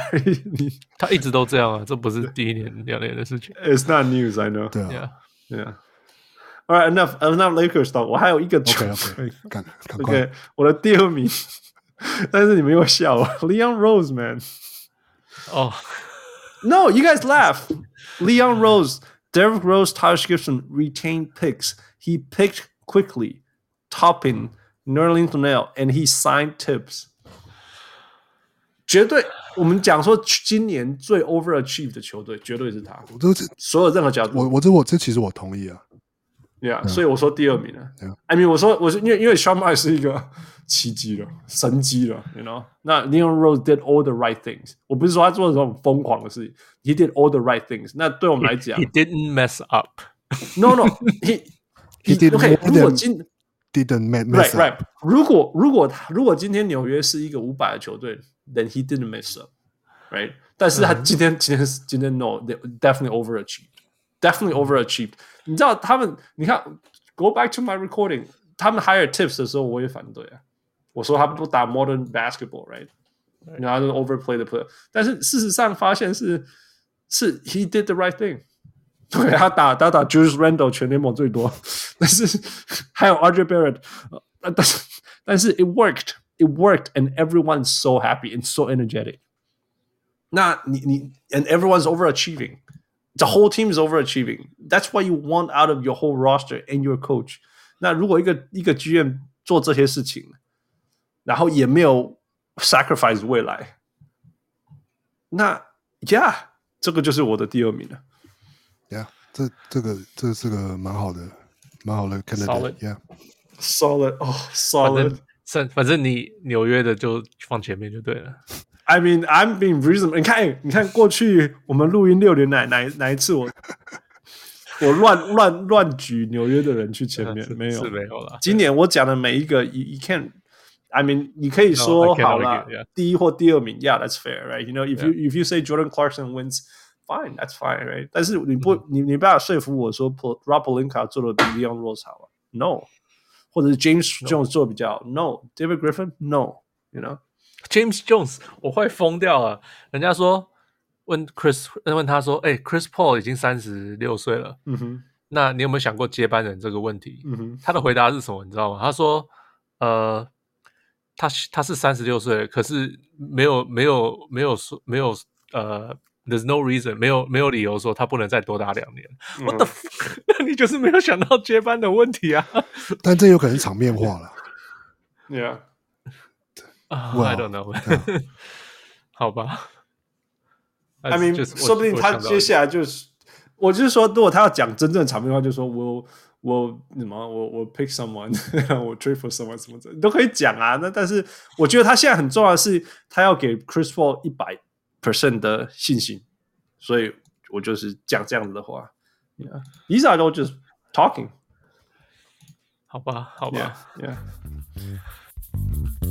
你他一直都这样啊，这不是第一年两年的事情。It's not news, I know. 对啊，对啊。All right, enough, enough Lakers talk。我还有一个，OK OK，赶赶快，okay, 我的第二名，但是你们又笑，Leon Rose man。哦、oh. No, you guys laugh. Leon Rose, Derrick Rose, Taj Gibson retained picks. He picked quickly, Toppin, Nerlens Noel, and he signed Tips. 绝对，我们讲说今年最 overachieve 的球队，绝对是他。我都是所有任何角度，我我这我这其实我同意啊。 Yeah，、嗯、所以我说第二名了。Yeah. I mean，我说我是因为因为 Sean Marks 是一个。奇迹了，神迹了，you know？那 Leon Rose did all the right things。我不是说他做了这种疯狂的事情，he did all the right things。那对我们来讲，he didn't mess up。 No no，he he did okay。如果今 didn't mess up。Right right。如果如果如果今天纽约是一个五百的球队，then he didn't mess up。Right。但是他今天今天今天 no，they definitely overachieved，definitely overachieved。 你知道他们？你看，go back to my recording，他们 hire tips 的时候，我也反对啊。我说他不打 modern basketball，right？然后就 overplay the player，但是事实上发现是是 he did the right thing。对，他打他打 Julius Randle 全联盟最多，但是还有 RJ Barrett，但是但是 it worked，it worked，and everyone's so happy and so energetic。那你你 and everyone's overachieving，the whole team is overachieving。That's why you want out of your whole roster and your coach。那如果一个一个 GM 做这些事情，然后也没有 sacrifice 未来，那 yeah，这个就是我的第二名了。Yeah，这这个这是个蛮好的，蛮好的 candidate。Yeah，solid 哦，solid。反反正你纽约的就放前面就对了。 I mean I'm being reasonable。你看，你看过去我们录音六年哪哪哪一次我我乱乱乱举纽约的人去前面没有？是没有了。今年我讲的每一个，you you can't。I mean，你可以说好了，第一或第二名，Yeah，that's fair，right？You know，if you if you say Jordan Clarkson wins，fine，that's fine，right？但是你不，你你不要说服我说，Rob Pelinka 做的比 Leon Rose 好，No，或者是 James Jones 做的比较，No，David Griffin，No，you know，James Jones，我快疯掉了。人家说问 Chris，问他说，哎，Chris Paul 已经三十六岁了，嗯哼，那你有没有想过接班人这个问题？嗯哼，他的回答是什么？你知道吗？他说，呃。他他是三十六岁，可是没有没有没有说没有呃，there's no reason，没有没有理由说他不能再多打两年。我的，那你就是没有想到接班的问题啊？但这有可能是场面化了。Yeah，啊，I don't know。好吧。I mean，说不定他接下来就是我就是说，如果他要讲真正的场面的话，就说我我什么我我 pick someone，我 trade for someone 什么的，你都可以讲啊。那但是我觉得他现在很重要的是，他要给 Chris Paul 一百 percent 的信心，所以我就是讲这样子的话。Yeah, these are all just talking. 好吧，好吧。Yeah, yeah.